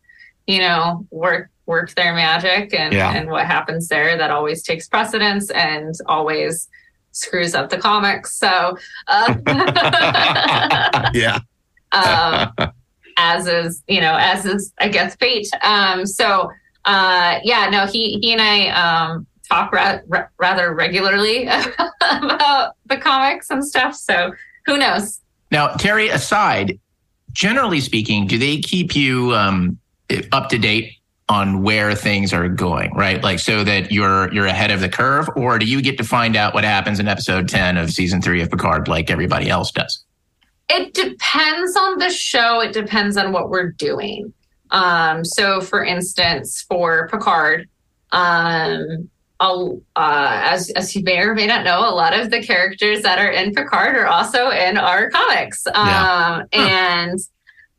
you know, work work their magic and Yeah. and what happens there. That always takes precedence and always screws up the comics. So uh, yeah. um, as is you know as is I guess fate. Um, so uh, yeah, no, he he and I um, talk ra- ra- rather regularly about the comics and stuff. So who knows? Now, Terry, aside, generally speaking, do they keep you um, up to date on where things are going, right? Like so that you're you're ahead of the curve, or do you get to find out what happens in episode ten of season three of Picard like everybody else does? It depends on the show. It depends on what we're doing. Um, so, for instance, for Picard, um, uh, as as you may or may not know, a lot of the characters that are in Picard are also in our comics. Um, And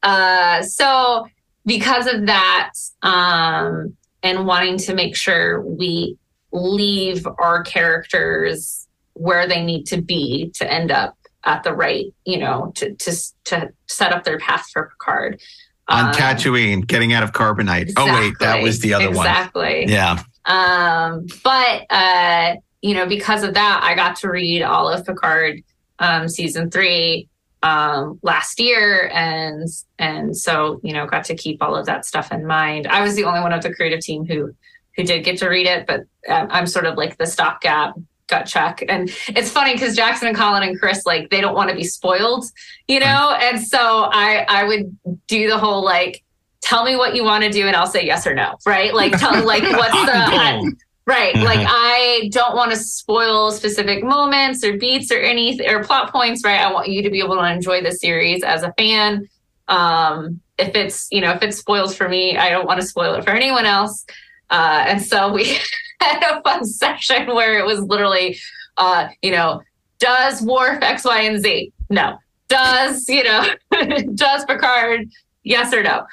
uh, so, because of that, um, and wanting to make sure we leave our characters where they need to be to end up at the right, you know, to to to set up their path for Picard. On Um, Tatooine, getting out of carbonite. Oh wait, that was the other one. Exactly. Yeah. Um, but uh, you know, because of that, I got to read all of Picard um, season three um, last year, and and so you know, got to keep all of that stuff in mind. I was the only one of the creative team who who did get to read it, but uh, I'm sort of like the stopgap gut check. And it's funny because Jackson and Colin and Chris like they don't want to be spoiled, you know, and so I I would do the whole like tell me what you want to do and I'll say yes or no, right? Like tell like what's the I- right? Like I don't want to spoil specific moments or beats or anything or plot points, right? I want you to be able to enjoy the series as a fan. Um, if it's you know if it spoils for me, I don't want to spoil it for anyone else. Uh, and so we had a fun session where it was literally, uh, you know, does Worf X, Y, and Z? No. Does you know? does Picard? Yes or no?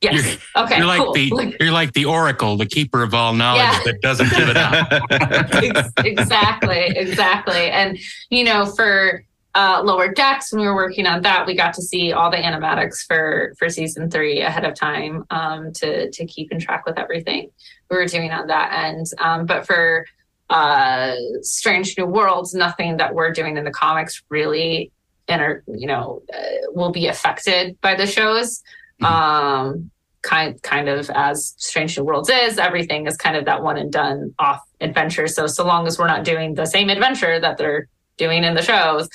Yes. okay. You're like cool. the you're like the oracle, the keeper of all knowledge Yeah. that doesn't give it up. Exactly, exactly. And you know, for uh, lower decks, when we were working on that, we got to see all the animatics for for season three ahead of time um, to to keep in track with everything we were doing on that end. Um, but for uh, Strange New Worlds, nothing that we're doing in the comics really, inter- you know, uh, will be affected by the shows. Um, kind kind of as Strange New Worlds is, everything is kind of that one and done off adventure. So so long as we're not doing the same adventure that they're doing in the shows,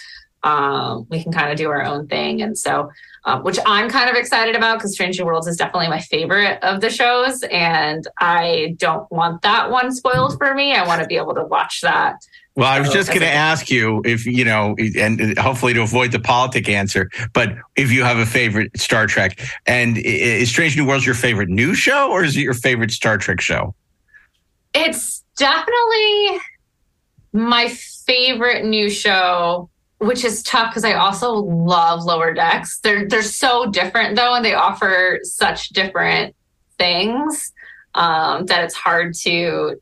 um, we can kind of do our own thing. And so, um, which I'm kind of excited about because Strange New Worlds is definitely my favorite of the shows, and I don't want that one spoiled for me. I want to be able to watch that. Well, I was just going to ask you if you know, and hopefully to avoid the politic answer, but if you have a favorite Star Trek, and is Strange New Worlds your favorite new show, or is it your favorite Star Trek show? It's definitely my favorite new show, which is tough because I also love Lower Decks. They're they're so different though, and they offer such different things um, that it's hard to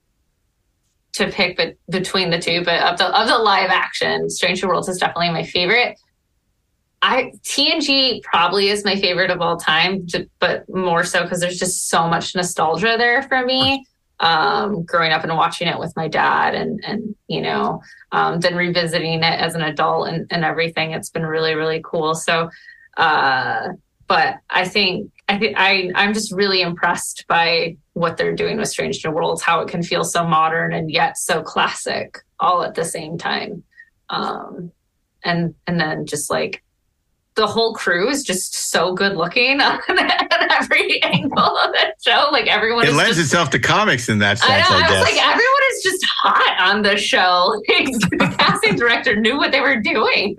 to pick be- between the two. But of the of the live action, Stranger Worlds is definitely my favorite. I TNG probably is my favorite of all time, but more so because there's just so much nostalgia there for me um, growing up and watching it with my dad and and you know um, then revisiting it as an adult and, and everything it's been really really cool so uh, but i think i i i'm just really impressed by what they're doing with strange new worlds how it can feel so modern and yet so classic all at the same time um, and and then just like the whole crew is just so good looking on every angle of that show. Like everyone It is lends just, itself to comics in that sense, I I, know. I, guess. was like, everyone is just hot on the show. The casting director knew what they were doing.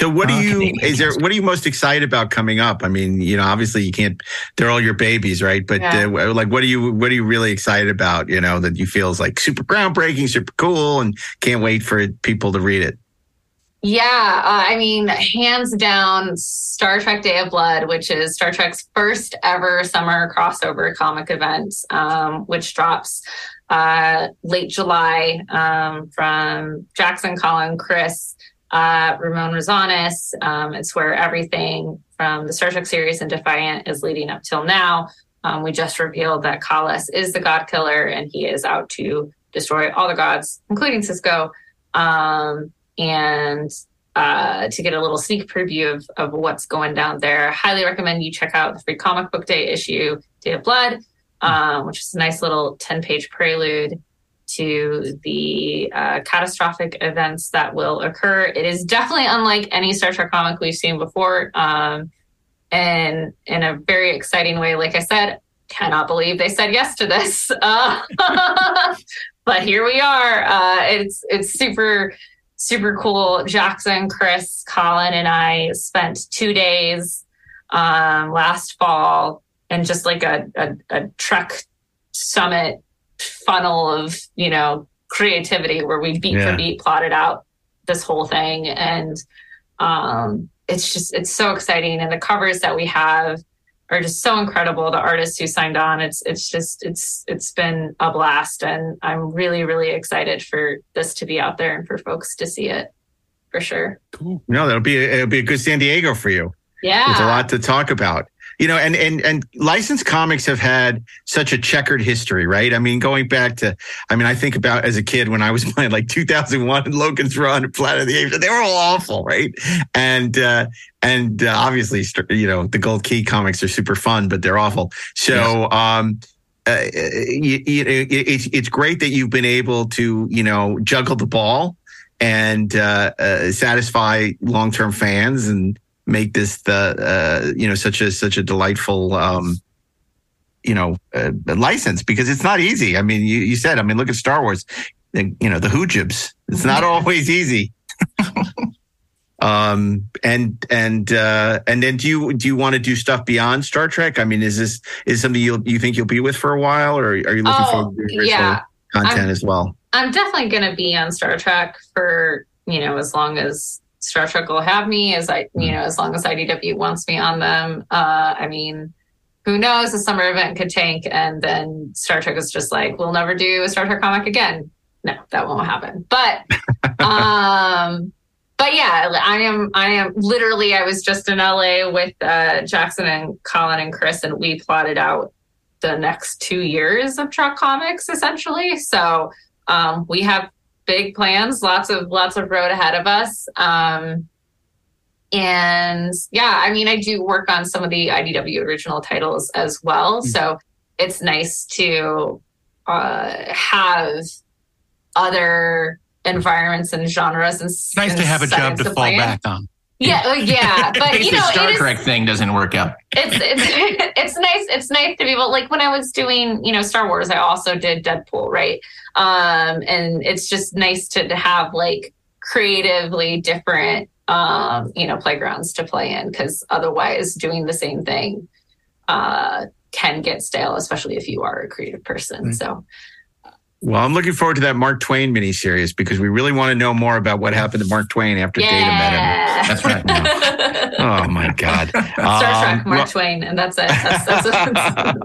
So what do you Canadian is there what are you most excited about coming up? I mean, you know, obviously you can't they're all your babies, right? But Yeah. uh, like what are you what are you really excited about, you know, that you feel is like super groundbreaking, super cool and can't wait for people to read it. Yeah, uh, I mean, hands down, Star Trek Day of Blood, which is Star Trek's first ever summer crossover comic event, um, which drops uh, late July um, from Jackson, Colin, Chris, uh, Ramon Rosanas. Um, it's where everything from the Star Trek series and Defiant is leading up till now. Um, we just revealed that Kahless is the God Killer, and he is out to destroy all the gods, including Sisko. Um, and uh, to get a little sneak preview of, of what's going down there, highly recommend you check out the free comic book day issue, Day of Blood, um, which is a nice little 10 page prelude to the uh, catastrophic events that will occur. It is definitely unlike any Star Trek comic we've seen before. Um, and in a very exciting way, like I said, cannot believe they said yes to this. Uh, but here we are. Uh, it's it's super super cool. Jackson, Chris, Colin, and I spent two days um, last fall and just like a, a, a Trek summit funnel of you know creativity where we beat Yeah. for beat plotted out this whole thing and um, it's just it's so exciting and the covers that we have are just so incredible the artists who signed on it's it's just it's it's been a blast and i'm really really excited for this to be out there and for folks to see it for sure Cool. No, that'll be it'll be a good San Diego for you. yeah There's a lot to talk about. You know, and and and licensed comics have had such a checkered history, right? I mean, going back to, I mean, I think about as a kid when I was playing like 2001 and Logan's Run and Planet of the Apes, they were all awful, right? And uh, and uh, obviously, you know, the Gold Key comics are super fun, but they're awful. So, um, uh, you, you, it, it's it's great that you've been able to, you know, juggle the ball and uh, uh, satisfy long term fans and make this the uh, you know such a such a delightful um, you know uh, license because it's not easy. I mean, you, you said, I mean, look at Star Wars, the, you know, the Hoojibs. It's not always easy. um and and uh and then do you do you want to do stuff beyond star trek i mean is this is something you you think you'll be with for a while or are you looking oh forward to yeah content I'm- as well i'm definitely going to be on star trek for you know as long as star trek will have me as i you know as long as idw wants me on them. Uh i mean who knows? The summer event could tank and then star trek is just like we'll never do a star trek comic again. No that won't happen. But um but yeah i am i am literally i was just in la with uh jackson and colin and chris and we plotted out the next two years of Trek comics essentially. So um we have big plans lots of lots of road ahead of us. Um and yeah i mean i do work on some of the idw original titles as well. So it's nice to uh have other environments and genres and It's nice to have a job to fall back on. Yeah yeah. but you the know Star it is, Trek thing doesn't work out. it's it's it's nice it's nice to be able like when I was doing you know Star Wars I also did Deadpool right? Um and it's just nice to, to have like creatively different um you know playgrounds to play in because otherwise doing the same thing uh can get stale especially if you are a creative person so well i'm looking forward to that mark twain miniseries because we really want to know more about what happened to mark twain after data met him. That's right. oh my god. Star Um, Trek Mark well- Twain and that's it. That's, that's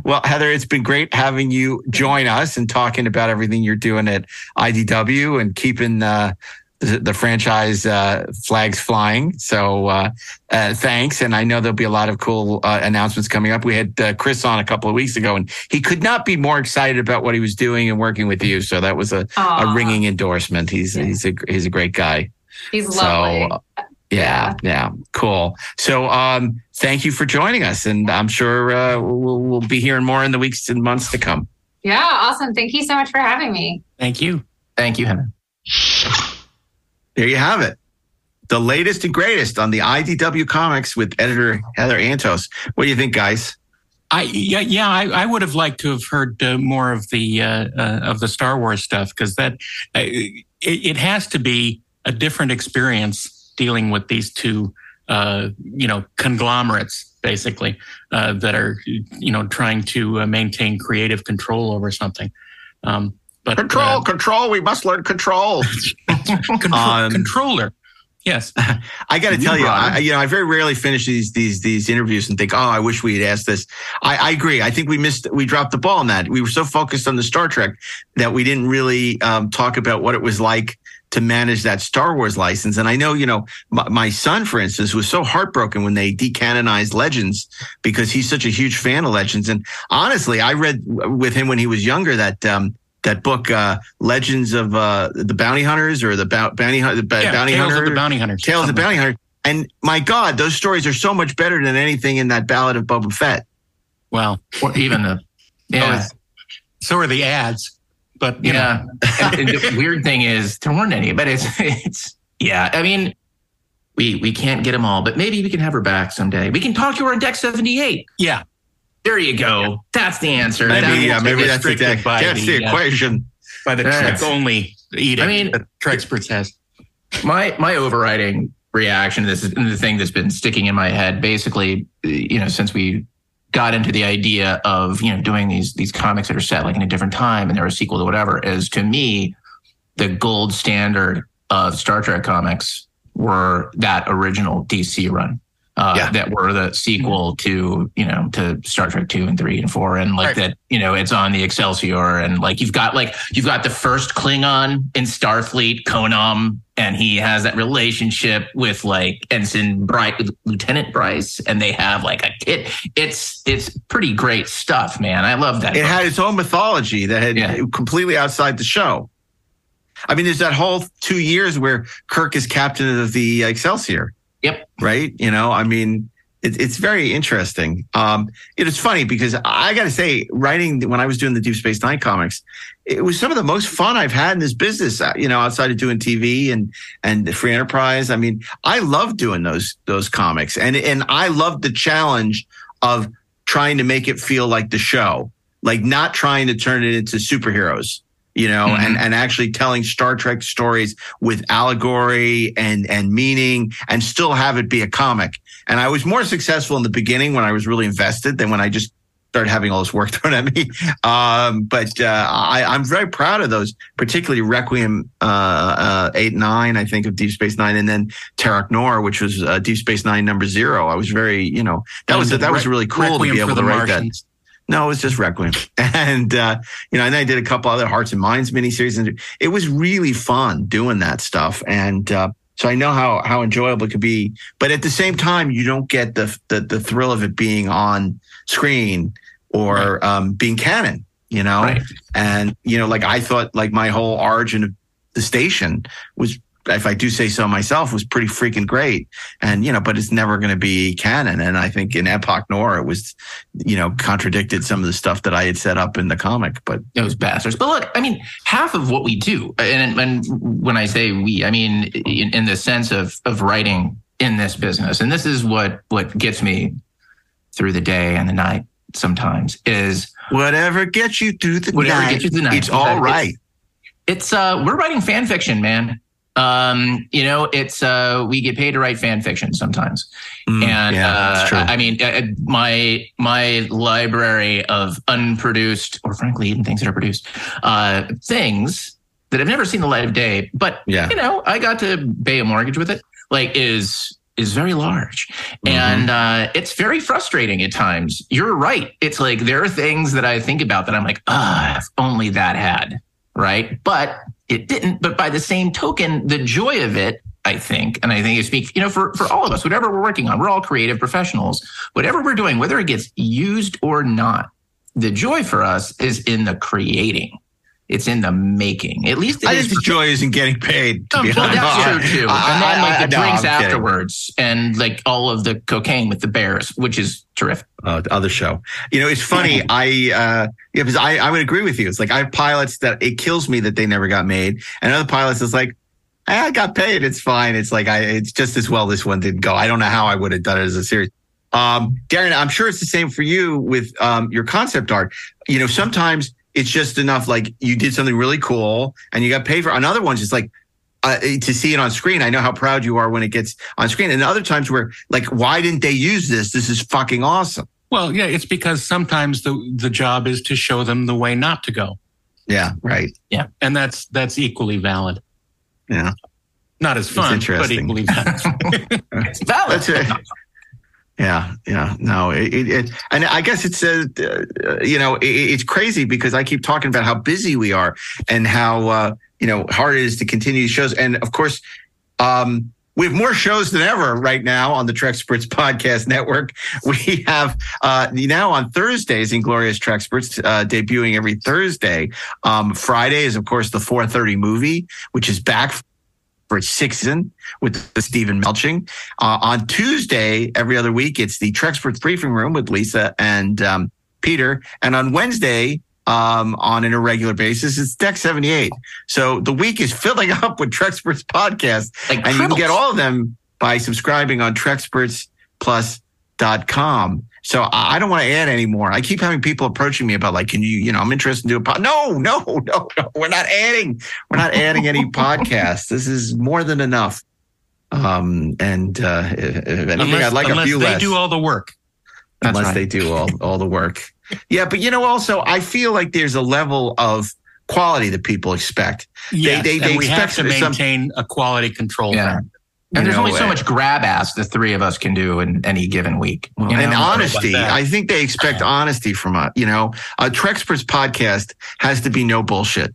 well, Heather, it's been great having you join us and talking about everything you're doing at IDW and keeping uh, the, the franchise uh, flags flying. So uh, uh, thanks. And I know there'll be a lot of cool uh, announcements coming up. We had uh, Chris on a couple of weeks ago, and he could not be more excited about what he was doing and working with you. So that was a, a ringing endorsement. He's Yeah. he's a he's a great guy. he's lovely So, uh, yeah, yeah, cool. So, um, thank you for joining us, and I'm sure uh, we'll, we'll be hearing more in the weeks and months to come. yeah awesome thank you so much for having me Thank you. Thank you, Hannah. There you have it. the latest and greatest on the IDW comics with editor Heather Antos. What do you think, guys? I yeah yeah I, I would have liked to have heard uh, more of the uh, uh, of the Star Wars stuff because that uh, it, it has to be a different experience dealing with these two uh, you know conglomerates basically uh, that are you know trying to maintain creative control over something. Um, Control, uh, control. We must learn control. control Um, controller. Yes. I got to tell you. I, you know, I very rarely finish these these these interviews and think, oh, I wish we had asked this. I, I agree. I think we missed, we dropped the ball on that. We were so focused on the Star Trek that we didn't really um, talk about what it was like to manage that Star Wars license. And I know, you know, my, my son, for instance, was so heartbroken when they decanonized Legends because he's such a huge fan of Legends. And honestly, I read with him when he was younger that. Um, that book, uh, Legends of uh, the Bounty Hunters, or the Bou- Bounty, the Ba- Yeah, Bounty Tales Hunter, of the Bounty Hunters. Tales of Something. Bounty Hunter. And my God, those stories are so much better than anything in that Ballad of Boba Fett. Well, Or even the yeah. so are the ads, but you know, yeah. and, and the weird thing is there weren't any, but it's it's yeah. I mean, we we can't get them all, but maybe we can have her back someday. We can talk to her on deck seventy eight. yeah. There you go. That's the answer. Maybe, That- yeah, maybe that's the, that's the the, uh, equation. By the Yes. Trek only edict I mean- that Treksperts has. my my overriding reaction to this is the thing that's been sticking in my head basically you know since we got into the idea of you know doing these these comics that are set like in a different time and they're a sequel to whatever is to me the gold standard of Star Trek comics were that original DC run uh, Yeah. that were the sequel to you know to Star Trek two and three and four and like Right. that you know it's on the Excelsior and like you've got like you've got the first Klingon in Starfleet Konom and he has that relationship with like Ensign Bryce Lieutenant Bryce and they have like a kid it's it's pretty great stuff man I love that It had its own mythology that had Yeah. completely outside the show. I mean, there's that whole two years where Kirk is captain of the Excelsior. Yep. Right. You know, I mean, it, it's very interesting. Um, it is funny because I got to say, writing when I was doing the Deep Space Nine comics, it was some of the most fun I've had in this business. uh, You know, outside of doing TV and and the Free Enterprise. I mean, I love doing those those comics, and and I love the challenge of trying to make it feel like the show, like not trying to turn it into superheroes. You know, Mhm. and and actually telling Star Trek stories with allegory and and meaning, and still have it be a comic. And I was more successful in the beginning when I was really invested than when I just started having all this work thrown at me. Um, but uh, I, I'm very proud of those, particularly Requiem uh, uh, eight nine, I think of Deep Space Nine, and then Terok Nor, which was uh, Deep Space Nine number zero. I was very, you know, that was that was really cool Requiem to be able to write that. No, it was just Requiem. And, uh, you know, and I did a couple other Hearts and Minds miniseries. And it was really fun doing that stuff. And, uh, so I know how, how enjoyable it could be. But at the same time, you don't get the, the, the thrill of it being on screen or, um, being canon, you know? Right. And, you know, like I thought like my whole origin of the station was, if I do say so myself, was pretty freaking great. And, you know, but it's never going to be canon. And I think in Epoch Noir, it was, you know, contradicted some of the stuff that I had set up in the comic. But those bastards. But look, I mean, half of what we do, and, and when I say we, I mean in, in the sense of of writing in this business, and this is what what gets me through the day and the night. Sometimes is whatever gets you through the Whatever night, gets you through the night. it's all right. It's- it's uh we're writing fan fiction, man. Um, you know, it's uh we get paid to write fan fiction sometimes. Mm, and yeah, uh. I mean, uh, my my library of unproduced, or frankly, even things that are produced, uh, things that I've never seen the light of day, but Yeah. you know, I got to pay a mortgage with it. Like, is is very large, Mm-hmm. and uh, it's very frustrating at times. You're right. It's like there are things that I think about that I'm like, ah, if only that had right, but it didn't. But by the same token, the joy of it I think, and I think you speak, you know, for, for all of us, whatever we're working on, we're all creative professionals. Whatever we're doing, whether it gets used or not, the joy for us is in the creating. It's in the making. At least I is think the joy isn't getting paid. To Oh, be well, that's true too. I- and then like I- the no, drinks I'm kidding. afterwards, and like all of the cocaine with the bears, which is terrific. uh, the other show. You know, it's funny. I uh, yeah, because I I would agree with you. It's like I have pilots that it kills me that they never got made, and other pilots is like, I got paid. It's fine. It's like I. It's just as well this one didn't go. I don't know how I would have done it as a series. Um, Daren, I'm sure it's the same for you with um, your concept art. You know, sometimes it's just enough. Like you did something really cool and you got paid for. Another one's just like uh, to see it on screen. I know how proud you are when it gets on screen. And other times where like, why didn't they use this? This is fucking awesome. Well, yeah, it's because sometimes the the job is to show them the way not to go, Yeah, right. Yeah, and that's that's equally valid. Yeah. Not as fun, but equally valid. It's valid. That's it. Yeah, yeah, no, it, it, and I guess it's uh, uh, you know it, it's crazy because I keep talking about how busy we are and how uh, you know hard it is to continue shows, and of course, um, we have more shows than ever right now on the Treksperts Podcast Network. We have uh, now on Thursdays, Inglorious Treksperts uh, debuting every Thursday. Um, Friday is of course the 4:30 movie, which is back for season with the Steven Melching. Uh, on Tuesday, every other week, it's the Treksperts briefing room with Lisa and um, Peter. And on Wednesday, um, on an irregular basis, it's Deck 78. So the week is filling up with Treksperts podcast. Like and you can get all of them by subscribing on TrekspertsPlus.com. So I don't want to add any more. I keep having people approaching me about like, can you, you know, I'm interested in doing a pod. No, no, no, no. We're not adding. We're not adding any podcasts. This is more than enough. Um, and uh, if, if anything, unless I'd like a few they less They do all the work. That's unless right. they do all, all the work. Yeah, but you know, also I feel like there's a level of quality that people expect. Yes, they- they and we have expect to some- maintain a quality control. Yeah. And You there's know, only so uh, much grab ass the three of us can do in any given week. you and know? honesty. I think they expect honesty from us. You know, a Treksperts podcast has to be no bullshit.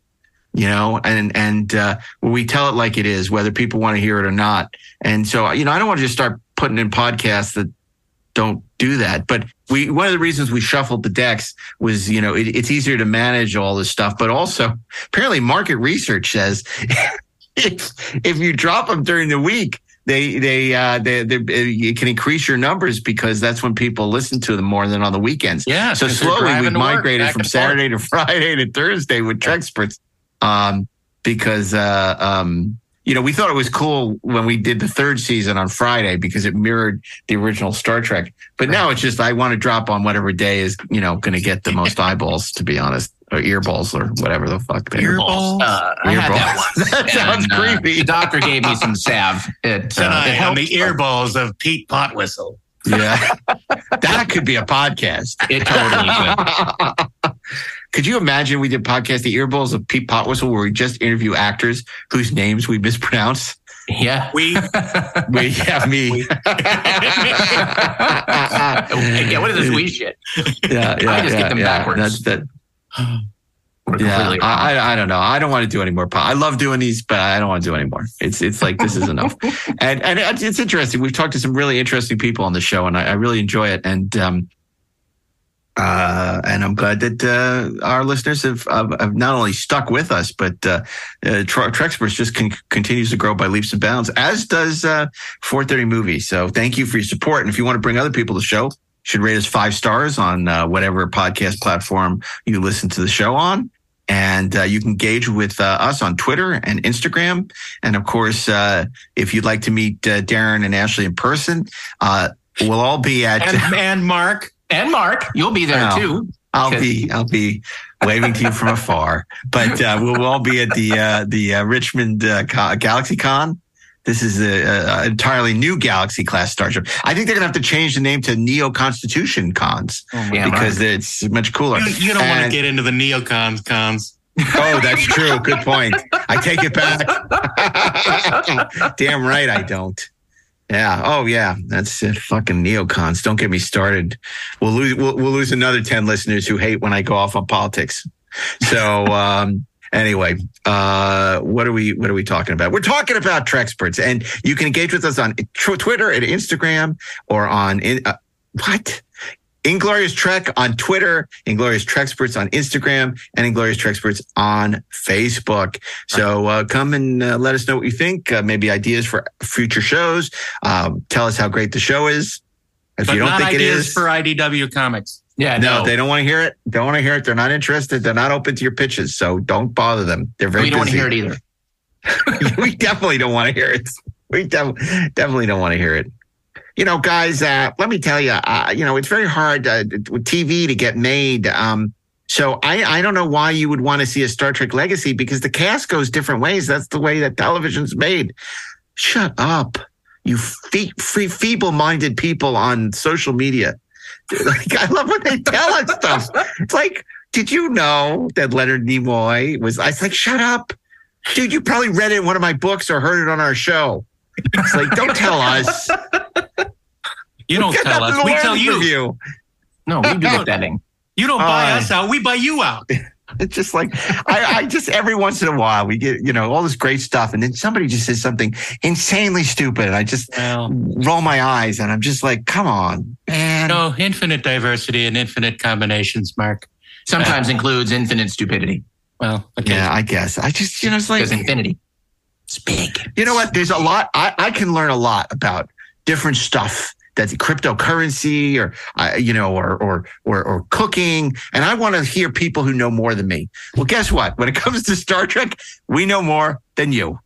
You know, and and uh, we tell it like it is, whether people want to hear it or not. And so, you know, I don't want to just start putting in podcasts that don't do that. But we one of the reasons we shuffled the decks was, you know, it, it's easier to manage all this stuff. But also, apparently, market research says if if you drop them during the week, they they uh they, they you can increase your numbers because that's when people listen to them more than on the weekends. Yeah. So slowly work, migrated from. Saturday to Friday to Thursday with Treksperts. Um, because uh um you know, we thought it was cool when we did the third season on Friday because it mirrored the original Star Trek. But now it's just I want to drop on whatever day is, you know, going to get the most eyeballs, to be honest, or earballs or whatever the fuck. they are. Earballs. Uh, I had that Earballs. once. That sounds And, uh, creepy. The doctor gave me some salve. It, uh, it Tonight on helped. the earballs of Pete Potwhistle. Yeah. that could be a podcast. It totally could. Could you imagine we did podcast the earballs of Pete Potwhistle where we just interview actors whose names we mispronounce? Yeah. We We have me. yeah, what is this we shit? yeah, yeah, I just yeah, get them yeah. backwards. That's that. Yeah. I, I I don't know. I don't want to do any more. Po- I love doing these, but I don't want to do any more. It's it's like this is enough. and and it's, it's interesting. We've talked to some really interesting people on the show, and I, I really enjoy it. And um, uh, and I'm glad that uh, our listeners have, have have not only stuck with us, but uh, uh, Treksperts just con- continues to grow by leaps and bounds, as does uh, 430 Movie. So thank you for your support. And if you want to bring other people to the show, should rate us five stars on uh, whatever podcast platform you listen to the show on. And uh, you can engage with uh, us on Twitter and Instagram. And of course, uh, if you'd like to meet uh, Daren and Ashley in person, uh, we'll all be at. and, and Mark. and Mark, you'll be there Oh. too. I'll be I'll be waving to you from afar, but uh, we'll all be at the uh, the uh, Richmond uh, Galaxy Con. This is an entirely new Galaxy class starship. I think they're gonna have to change the name to Neo Constitution Cons Yeah, because it's much cooler. You, you don't want to get into the neocons cons. Oh, that's true. Good point. I take it back. Damn right, I don't. Yeah. Oh, yeah. That's it. Fucking neocons. Don't get me started. We'll lose. We'll, we'll lose another ten listeners who hate when I go off on politics. So um, anyway, uh, what are we? What are we talking about? We're talking about Treksperts, and you can engage with us on tw- Twitter and Instagram or on in, uh, what. Inglorious Trek on Twitter, Inglorious Treksperts on Instagram, and Inglorious Treksperts on Facebook. So uh, come and uh, let us know what you think. Uh, maybe ideas for future shows. Um, tell us how great the show is. If But you don't think it ideas is, for IDW comics. Yeah, no, no, they don't want to hear it. Don't want to hear it. They're not interested. They're not open to your pitches. So don't bother them. They're very we don't want to busy. hear it either. we definitely don't want to hear it. We def- definitely don't want to hear it. You know, guys, uh, let me tell you, uh, you know, it's very hard uh, with TV to get made. Um, so I, I don't know why you would want to see a Star Trek legacy because the cast goes different ways. That's the way that television's made. Shut up, you fe- fe- feeble-minded people on social media. Like, I love when they tell us stuff. It's like, did you know that Leonard Nimoy was? I was like, shut up, dude. You probably read it in one of my books or heard it on our show. It's like, don't tell us. You don't tell us. We tell you. you. No, we do the vetting. You don't buy Uh, us out. We buy you out. It's just like I, I just every once in a while we get you know all this great stuff, and then somebody just says something insanely stupid, and I just Well, roll my eyes, and I'm just like, come on, man. no, infinite diversity and infinite combinations, Mark. Sometimes includes infinite stupidity Well, okay. Yeah, I guess I just you know it's like because infinity. It's big. you know what? There's a lot I, I can learn a lot about different stuff that's cryptocurrency or uh, you know or, or or or cooking and I want to hear people who know more than me. Well, guess what? When it comes to Star Trek, we know more than you.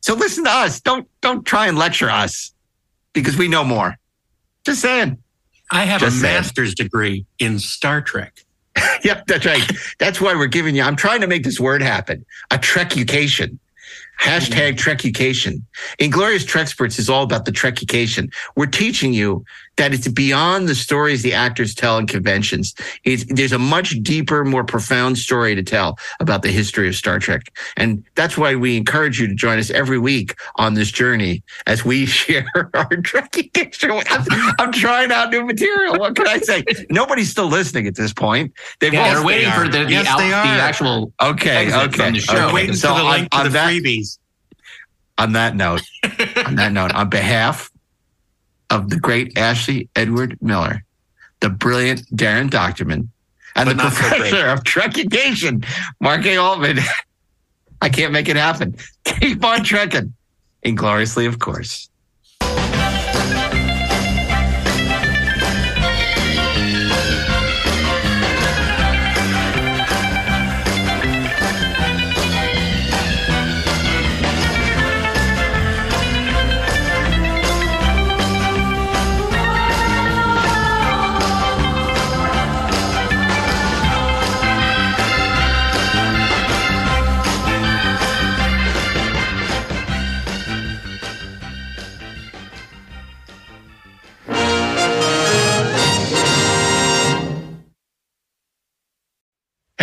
So listen to us. Don't don't try and lecture us because we know more. Just saying. I have Just a saying. master's degree in Star Trek. Yep, that's right. That's why we're giving you. I'm trying to make this word happen. A Trekucation. Hashtag Trekucation. Inglorious Treksperts is all about the Trekucation. We're teaching you that it's beyond the stories the actors tell in conventions. It's, there's a much deeper, more profound story to tell about the history of Star Trek. And that's why we encourage you to join us every week on this journey as we share our Trekucation. I'm, I'm trying out new material. What can I say? Nobody's still listening at this point. They've Yeah, all they're waiting for the, the, Yes, out, they the actual. Okay, exit okay. from the show. okay. We're waiting So for the on- to on the that- freebies. On that note, on that note, on behalf of the great Ashley Edward Miller, the brilliant Daren Dochterman, and But the not so professor of Trekkigation, Mark A. Altman, I can't make it happen. Keep on trekking. Ingloriously, of course.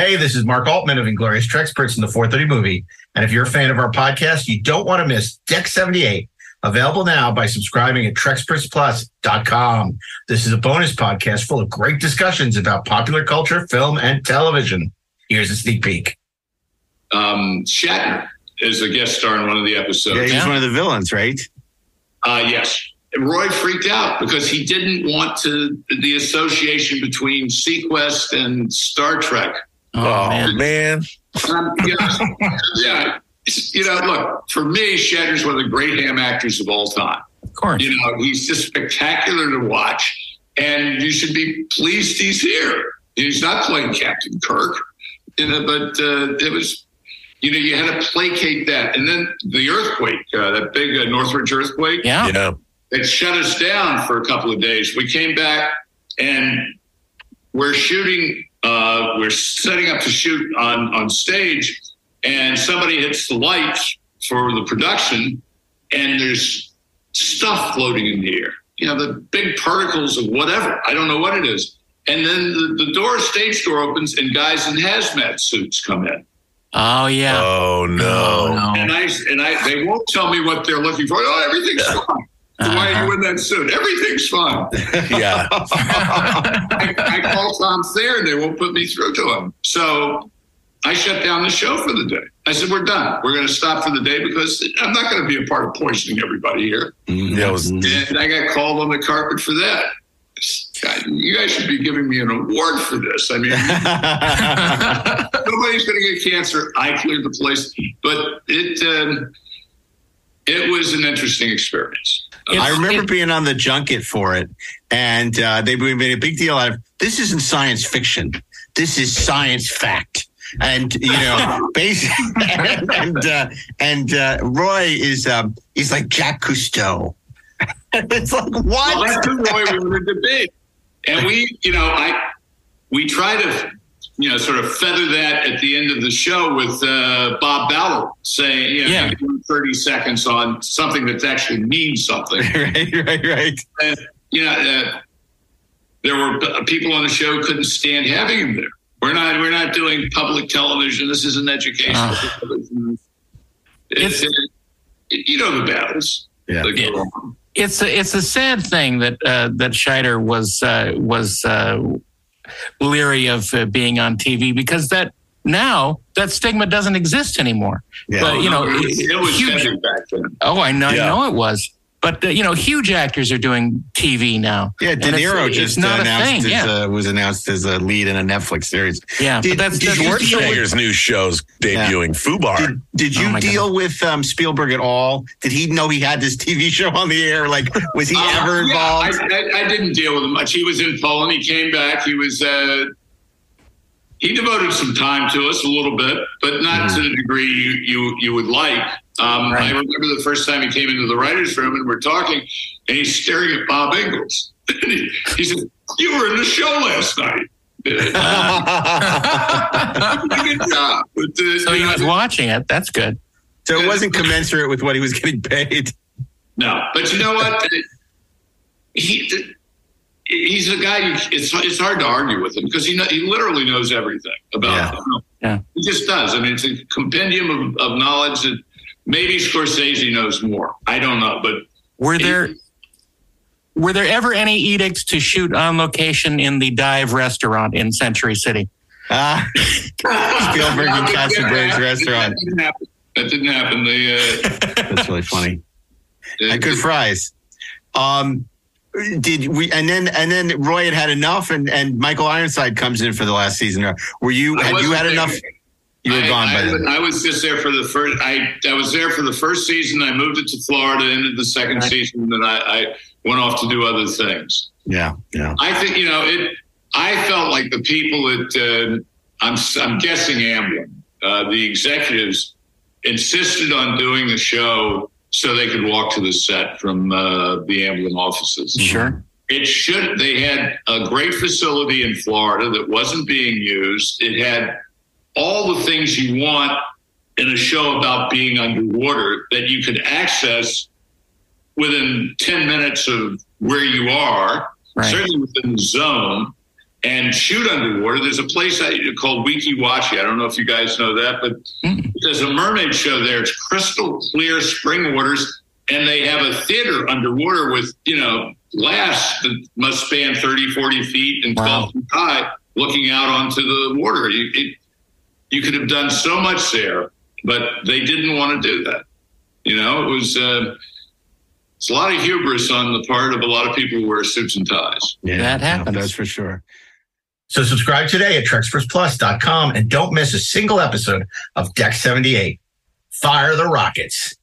Hey, this is Mark Altman of Inglorious Treksperts in the 430 movie. And if you're a fan of our podcast, you don't want to miss Deck 78, available now by subscribing at TrekspertsPlus.com. This is a bonus podcast full of great discussions about popular culture, film, and television. Here's a sneak peek. um, Shatner is a guest star in one of the episodes. Yeah, he's one of the villains, right? Uh, yes. Roy freaked out because he didn't want to the association between SeaQuest and Star Trek. Oh, man. man. Um, yeah, yeah. You know, look, for me, Shatner's one of the great ham actors of all time. Of course. You know, he's just spectacular to watch, and you should be pleased he's here. He's not playing Captain Kirk, you know, but uh, it was, you know, you had to placate that. And then the earthquake, uh, that big uh, Northridge earthquake, Yeah. Yeah. it shut us down for a couple of days. We came back and we're shooting, uh, we're setting up to shoot on, on stage, and somebody hits the lights for the production, and there's stuff floating in the air. You know, the big particles of whatever. I don't know what it is. And then the, the door, stage door opens, and guys in hazmat suits come in. Oh, yeah. Oh, Oh, no. And I and I they won't tell me what they're looking for. Oh, everything's fine. Why are you in that suit? Everything's fine. yeah. I, I call Tom Thayer and they won't put me through to him. So I shut down the show for the day. I said, We're done. We're going to stop for the day because I'm not going to be a part of poisoning everybody here. That was And I got called on the carpet for that. God, you guys should be giving me an award for this. I mean, nobody's going to get cancer. I cleared the place, but it um, it was an interesting experience. I remember being on the junket for it, and uh, they made a big deal out of this. Isn't science fiction. This is science fact. and you know, basically, and and, uh, and uh, Roy is um, he's like Jack Cousteau. it's like what? Well, that's who Roy we were to debate, and we, you know, I we try to, you know, sort of feather that at the end of the show with uh, Bob Ballard saying, you know, Yeah. thirty seconds on something that actually means something. right, right, right. And, you know, uh, there were people on the show who couldn't stand having him there. We're not, we're not doing public television. This is an educational Ah. television. It's, it, you know the battles. Yeah. that go on. it's a, it's a sad thing that uh, that Scheider was uh, was uh, leery of uh, being on TV because that now that stigma doesn't exist anymore. Yeah. But you know, it was, it was huge- heavy back then. Oh, I know, Yeah. I know it was. But uh, you know, huge actors are doing TV now. Yeah, De And it's- Niro it's just not a announced thing, his, yeah. uh, was announced as a lead in a Netflix series. Yeah, Did- but that's, did that's you deal with- Schwarzenegger's new show's debuting. Fubar. Did, did you Oh my deal with um, Spielberg at all? Did he know he had this TV show on the air? Like, was he Uh, ever yeah, involved? I, I, I didn't deal with him much. He was in Poland. He came back. He was. He devoted some time to us a little bit, but not to the degree you you, you would like. Um, I remember the first time he came into the writers' room and we're talking, and he's staring at Bob Ingalls. He, he said, "You were in the show last night." Good job. But, uh, so you he know, was watching it. That's good. so it wasn't commensurate with what he was getting paid. No, but you know what? He he's a guy. You, it's it's hard to argue with him because he kno- he literally knows everything about. Yeah. film. Yeah. he just does. I mean, it's a compendium of, of knowledge that maybe Scorsese knows more. I don't know, but Were there were there ever any edicts to shoot on location in the dive restaurant in Century City? Ah, Spielberg and Katzenberg's restaurant. That didn't happen. That didn't happen. They, uh, That's really funny. uh, And good fries. Um, did we? And then and then Roy had had enough, and and Michael Ironside comes in for the last season. Were you? Had you had there. enough? You were I, gone I, by then. I was just there for the first. I I was there for the first season. I moved it to Florida. Ended the second season, and then I, I went off to do other things. Yeah, yeah. I think you know it. I felt like the people at uh, I'm I'm guessing Amblin, uh, the executives insisted on doing the show so they could walk to the set from uh, the Amblin offices. Sure. It should. They had a great facility in Florida that wasn't being used. It had all the things you want in a show about being underwater that you could access within 10 minutes of where you are, Right. certainly within the zone, and shoot underwater. There's a place called Weeki Wachee. I don't know if you guys know that, but Mm. there's a mermaid show there. It's crystal clear spring waters, and they have a theater underwater with, you know, glass that must span 30, 40 feet and 12 Wow. feet high looking out onto the water. You, it, you could have done so much there, but they didn't want to do that. You know, it was uh, it's a lot of hubris on the part of a lot of people who wear suits and ties. Yeah, That happens. that's for sure. So subscribe today at TrekspertsPlus.com and don't miss a single episode of Deck 78. Fire the rockets.